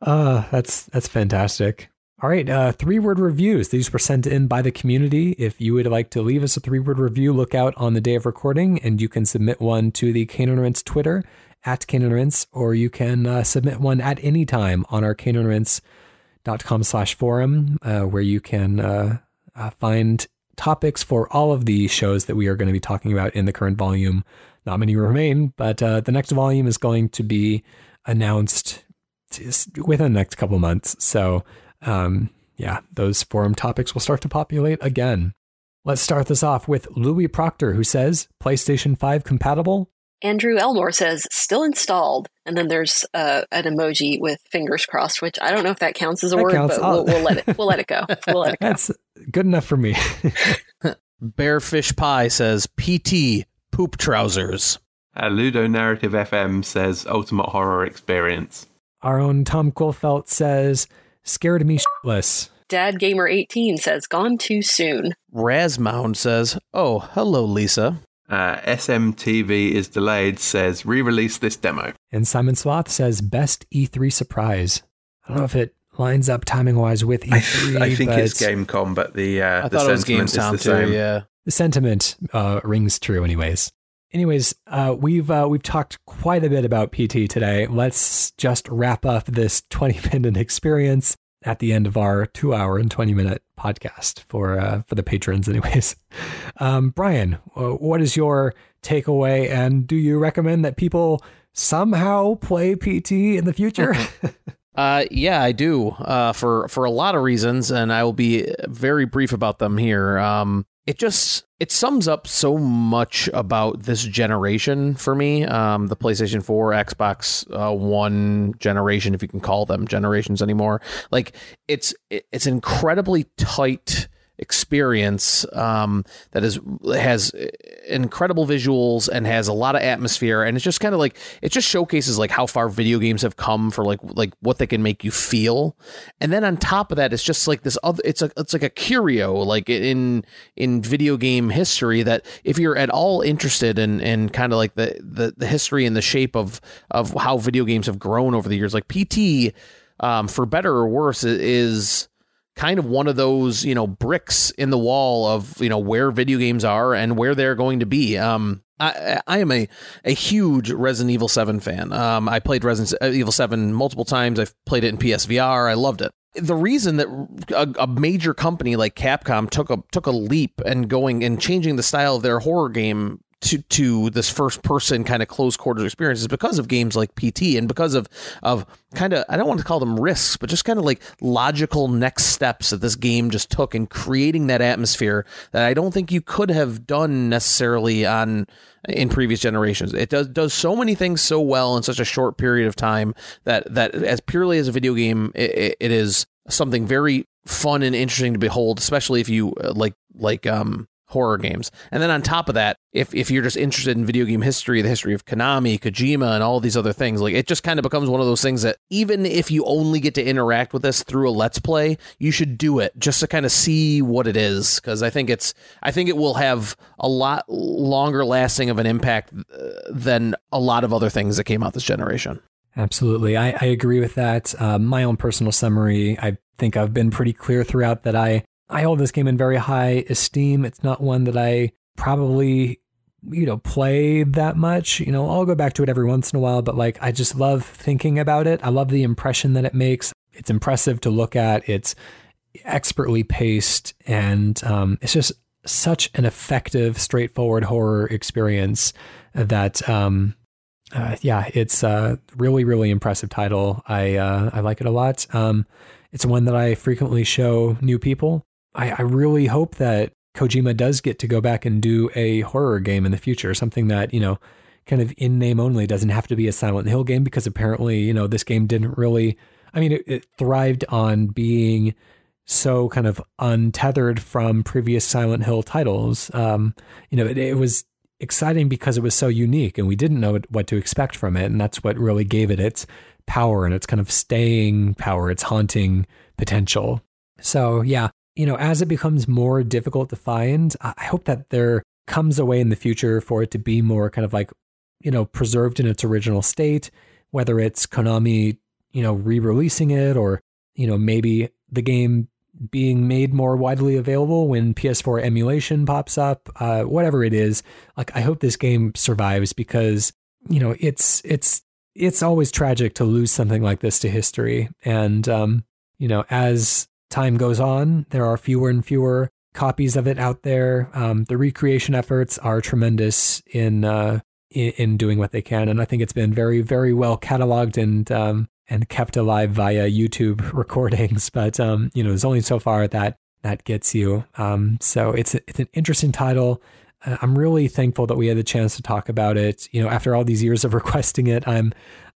uh that's that's fantastic. All right, uh, three word reviews. These were sent in by the community. If you would like to leave us a three word review, look out on the day of recording and you can submit one to the Cane and Rinse Twitter at Cane and Rinse, or you can uh, submit one at any time on our caneandrinse.com slash forum, uh, where you can uh, uh, find topics for all of the shows that we are going to be talking about in the current volume. Not many remain, but uh, the next volume is going to be announced within the next couple months. So, um, yeah, those forum topics will start to populate again. Let's start this off with Louis Proctor, who says PlayStation 5 compatible. Andrew Elmore says still installed, and then there's uh, an emoji with fingers crossed, which I don't know if that counts as a That word, counts. but we'll, we'll let it. We'll let it go. We'll let it go. That's good enough for me. Bearfish Pie says PT poop trousers. Uh, Ludo Narrative FM says Ultimate Horror Experience. Our own Tom Quillfelt says, scared of me shitless. Dad Gamer 18 says gone too soon. Razmound says, "Oh, hello, Lisa." Uh, SMTV is delayed says re-release this demo. And Simon Sloth says, best E3 surprise. I don't know if it lines up timing wise with I, E3. I think but it's Gamescom, but the uh, I the thought it was sentiment is Gametown the too. same. Yeah. the sentiment uh, rings true, anyways. Anyways, uh, we've uh, we've talked quite a bit about PT today. Let's just wrap up this 20 minute experience at the end of our two hour and 20 minute podcast for uh, for the patrons anyways um, brian what is your takeaway and do you recommend that people somehow play pt in the future Uh, yeah, I do. Uh, for for a lot of reasons, and I will be very brief about them here. Um, it just it sums up so much about this generation for me. Um, the PlayStation 4, Xbox uh, One generation, if you can call them generations anymore. Like it's it's incredibly tight experience um, that is has incredible visuals and has a lot of atmosphere. And it's just kind of like it just showcases like how far video games have come for like like what they can make you feel. And then on top of that it's just like this other it's a it's like a curio like in in video game history that if you're at all interested in in kind of like the, the the history and the shape of of how video games have grown over the years like PT um, for better or worse is kind of one of those you know bricks in the wall of you know where video games are and where they're going to be. Um, I, I am a, a huge Resident Evil 7 fan. Um, I played Resident Evil 7 multiple times. I've played it in PSVR. I loved it. The reason that a, a, major company like Capcom took a took a leap and going and changing the style of their horror game to to this first person kind of close quarters experience is because of games like PT and because of of kind of I don't want to call them risks, but just kind of like logical next steps that this game just took in creating that atmosphere that I don't think you could have done necessarily on in previous generations. It does does so many things so well in such a short period of time that that as purely as a video game, it, it is something very fun and interesting to behold, especially if you uh, like like um horror games. And then on top of that, if if you're just interested in video game history, the history of Konami, Kojima, and all these other things, like it just kind of becomes one of those things that even if you only get to interact with this through a let's play, you should do it just to kind of see what it is because I think it's I think it will have a lot longer lasting of an impact uh, than a lot of other things that came out this generation. Absolutely. I, I agree with that. Uh, my own personal summary, I think I've been pretty clear throughout that I I hold this game in very high esteem. It's not one that I probably, you know, play that much. You know, I'll go back to it every once in a while, but like I just love thinking about it. I love the impression that it makes. It's impressive to look at. It's expertly paced, and um, it's just such an effective, straightforward horror experience that um, uh, yeah, it's a really, really impressive title. I uh, I like it a lot. Um, it's one that I frequently show new people. I, I really hope that Kojima does get to go back and do a horror game in the future, something that, you know, kind of in name only doesn't have to be a Silent Hill game because apparently, you know, this game didn't really, I mean, it, it thrived on being so kind of untethered from previous Silent Hill titles. Um, you know, it, it was exciting because it was so unique and we didn't know what to expect from it. And that's what really gave it its power and its kind of staying power, its haunting potential. So, yeah, you know, as it becomes more difficult to find, I hope that there comes a way in the future for it to be more kind of like, you know, preserved in its original state, whether it's Konami, you know, re releasing it or, you know, maybe the game being made more widely available when PS4 emulation pops up, uh, whatever it is. Like, I hope this game survives because, you know, it's, it's, it's always tragic to lose something like this to history. And, um, you know, as time goes on, there are fewer and fewer copies of it out there. Um, the recreation efforts are tremendous in, uh, in, in doing what they can, and I think it's been very very well cataloged and um, and kept alive via YouTube recordings. But um, you know, there's only so far that that gets you. Um, so it's it's an interesting title. Uh, I'm really thankful that we had the chance to talk about it. You know, after all these years of requesting it, I'm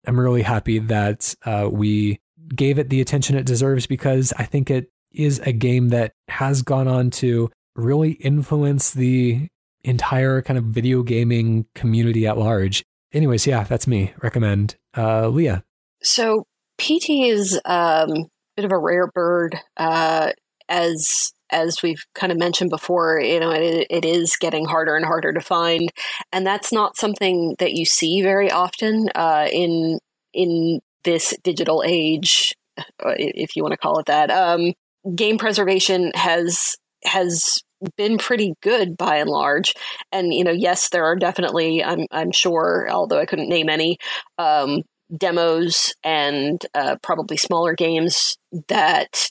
I'm really happy that uh, we gave it the attention it deserves because I think it is a game that has gone on to really influence the entire kind of video gaming community at large. Anyways, yeah, that's me. Recommend. Uh, Leah. So PT is um, a bit of a rare bird, uh, as as we've kind of mentioned before. You know, it, it is getting harder and harder to find, and that's not something that you see very often uh, in in this digital age, uh, if you want to call it that. Um, game preservation has has been pretty good by and large. And you know, yes, there are definitely I'm I'm sure, although I couldn't name any, um, demos and uh, probably smaller games that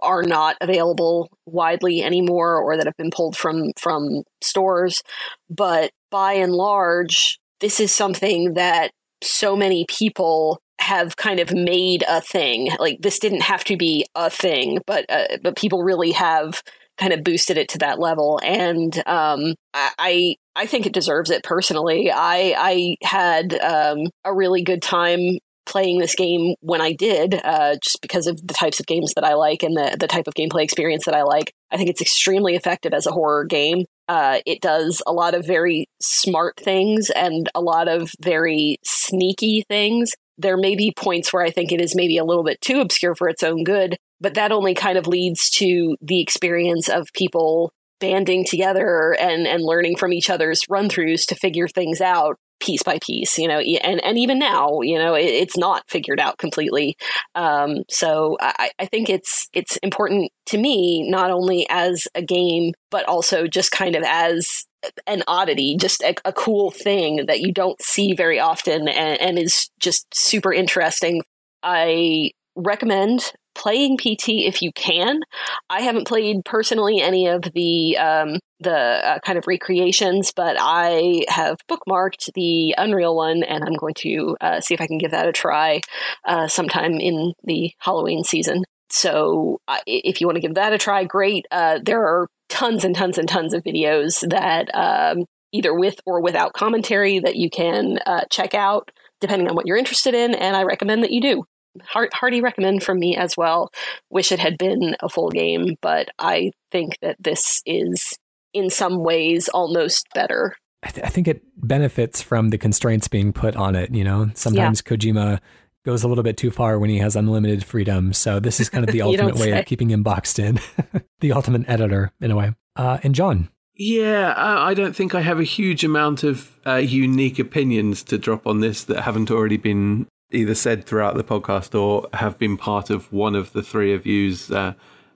are not available widely anymore or that have been pulled from from stores but by and large this is something that so many people have kind of made a thing like this didn't have to be a thing but uh, but people really have kind of boosted it to that level and um, I I think it deserves it personally I I had um, a really good time playing this game when I did, uh, just because of the types of games that I like and the, the type of gameplay experience that I like. I think it's extremely effective as a horror game. Uh, it does a lot of very smart things and a lot of very sneaky things. There may be points where I think it is maybe a little bit too obscure for its own good, but that only kind of leads to the experience of people banding together and, and learning from each other's run throughs to figure things out piece by piece, you know, and, and even now, you know, it, it's not figured out completely. Um, so I, I think it's, it's important to me, not only as a game, but also just kind of as an oddity, just a, a cool thing that you don't see very often and, and is just super interesting. I recommend playing PT if you can. I haven't played personally any of the um, the uh, kind of recreations, but I have bookmarked the Unreal one, and I'm going to uh, see if I can give that a try uh, sometime in the Halloween season. So if you want to give that a try, great. Uh, there are tons and tons and tons of videos that um, either with or without commentary that you can uh, check out depending on what you're interested in, and I recommend that you do Heart, hearty recommend from me as well. Wish it had been a full game, but I think that this is in some ways almost better. I, th- I think it benefits from the constraints being put on it. You know, sometimes yeah. Kojima goes a little bit too far when he has unlimited freedom. So this is kind of the ultimate way say. of keeping him boxed in, the ultimate editor in a way. Uh, and Jon. Yeah, I don't think I have a huge amount of uh, unique opinions to drop on this that haven't already been either said throughout the podcast or have been part of one of the three of you's uh,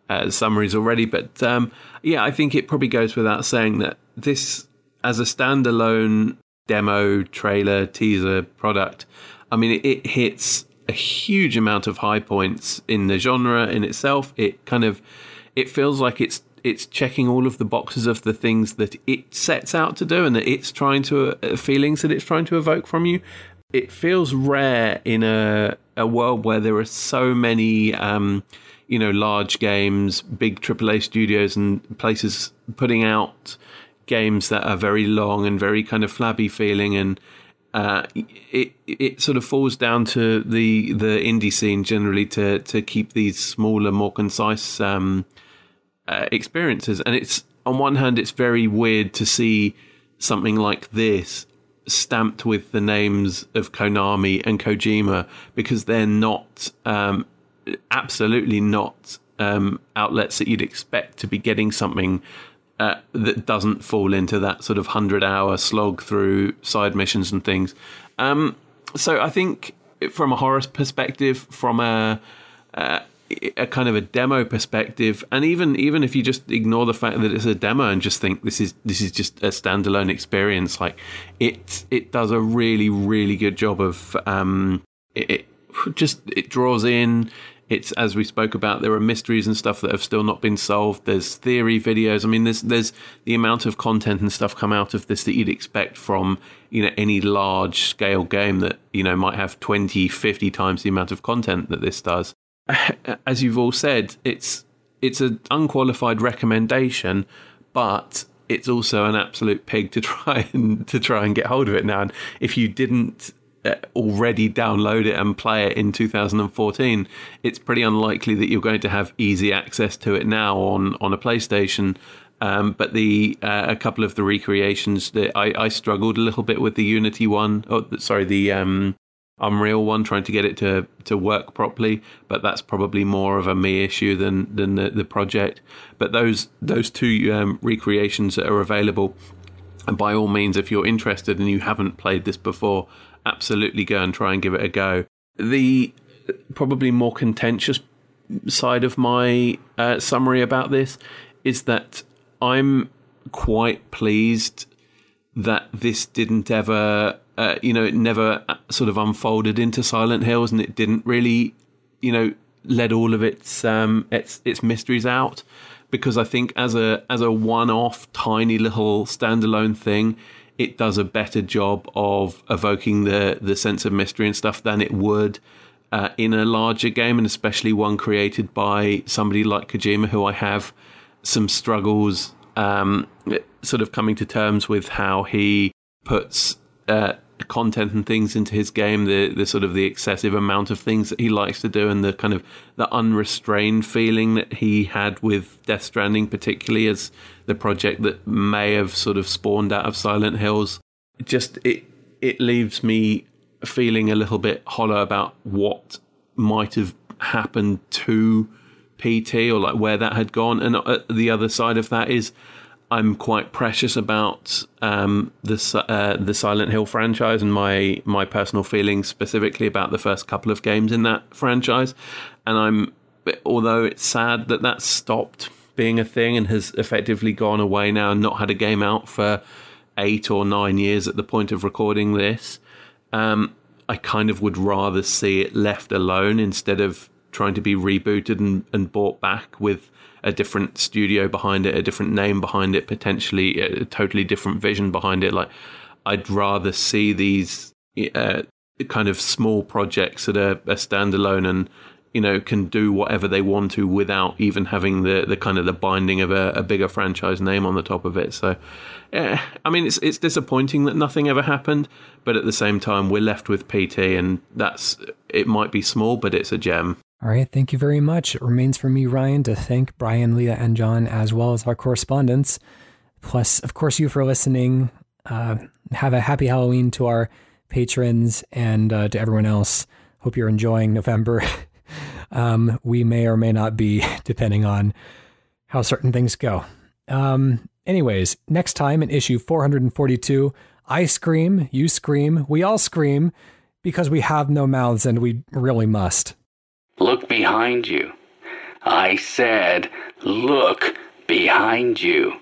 uh, summaries already. But um, yeah, I think it probably goes without saying that this, as a standalone demo, trailer, teaser product, I mean, it, it hits a huge amount of high points in the genre in itself. It kind of it feels like it's it's checking all of the boxes of the things that it sets out to do and that it's trying to uh, feelings that it's trying to evoke from you it feels rare in a a world where there are so many um, you know large games, big AAA studios, and places putting out games that are very long and very kind of flabby feeling and. Uh, it it sort of falls down to the the indie scene generally to to keep these smaller, more concise um, uh, experiences. And it's on one hand, it's very weird to see something like this stamped with the names of Konami and Kojima because they're not um, absolutely not um, outlets that you'd expect to be getting something uh, that doesn't fall into that sort of hundred hour slog through side missions and things. Um, so I think from a horror perspective, from a uh, a kind of a demo perspective, and even even if you just ignore the fact that it's a demo and just think this is this is just a standalone experience, like it it does a really really good job of um, it, it just it draws in. It's as we spoke about. There are mysteries and stuff that have still not been solved. There's theory videos. I mean, there's there's the amount of content and stuff come out of this that you'd expect from you know any large scale game that you know might have 20 50 times the amount of content that this does as you've all said, it's it's an unqualified recommendation, but it's also an absolute pig to try and to try and get hold of it now. And if you didn't already download it and play it in 2014, it's pretty unlikely that you're going to have easy access to it now on on a PlayStation. Um, but the uh, a couple of the recreations that I, I, struggled a little bit with the Unity one. Oh, sorry, the um, Unreal one, trying to get it to to work properly. But that's probably more of a me issue than than the, the project. But those those two um, recreations that are available, and by all means, if you're interested and you haven't played this before, absolutely go and try and give it a go. The probably more contentious side of my uh, summary about this is that I'm quite pleased that this didn't ever uh, you know, it never sort of unfolded into Silent Hills, and it didn't really, you know, let all of its um, its its mysteries out. Because I think as a as a one off tiny little standalone thing, it does a better job of evoking the the sense of mystery and stuff than it would uh, in a larger game, and especially one created by somebody like Kojima, who I have some struggles um, sort of coming to terms with how he puts uh, content and things into his game, the the sort of the excessive amount of things that he likes to do, and the kind of the unrestrained feeling that he had with Death Stranding, particularly as the project that may have sort of spawned out of Silent Hills. Just it it leaves me feeling a little bit hollow about what might have happened to PT or like where that had gone. And uh, the other side of that is I'm quite precious about um, the uh, the Silent Hill franchise and my my personal feelings specifically about the first couple of games in that franchise. And I'm although it's sad that that's stopped being a thing and has effectively gone away now and not had a game out for eight or nine years at the point of recording this. Um, I kind of would rather see it left alone instead of trying to be rebooted and, and bought back with a different studio behind it, a different name behind it, potentially a totally different vision behind it. Like, I'd rather see these uh, kind of small projects that are, are standalone and you know can do whatever they want to without even having the the kind of the binding of a, a bigger franchise name on the top of it. So, yeah, I mean, it's it's disappointing that nothing ever happened, but at the same time, we're left with PT, and that's it might be small, but it's a gem. All right, thank you very much. It remains for me, Ryan, to thank Brian, Leah, and Jon, as well as our correspondents. Plus, of course, you for listening. Uh, have a happy Halloween to our patrons and uh, to everyone else. Hope you're enjoying November. um, we may or may not be, depending on how certain things go. Um, anyways, next time in issue 442, I scream, you scream, we all scream because we have no mouths and we really must. Look behind you. I said, look behind you.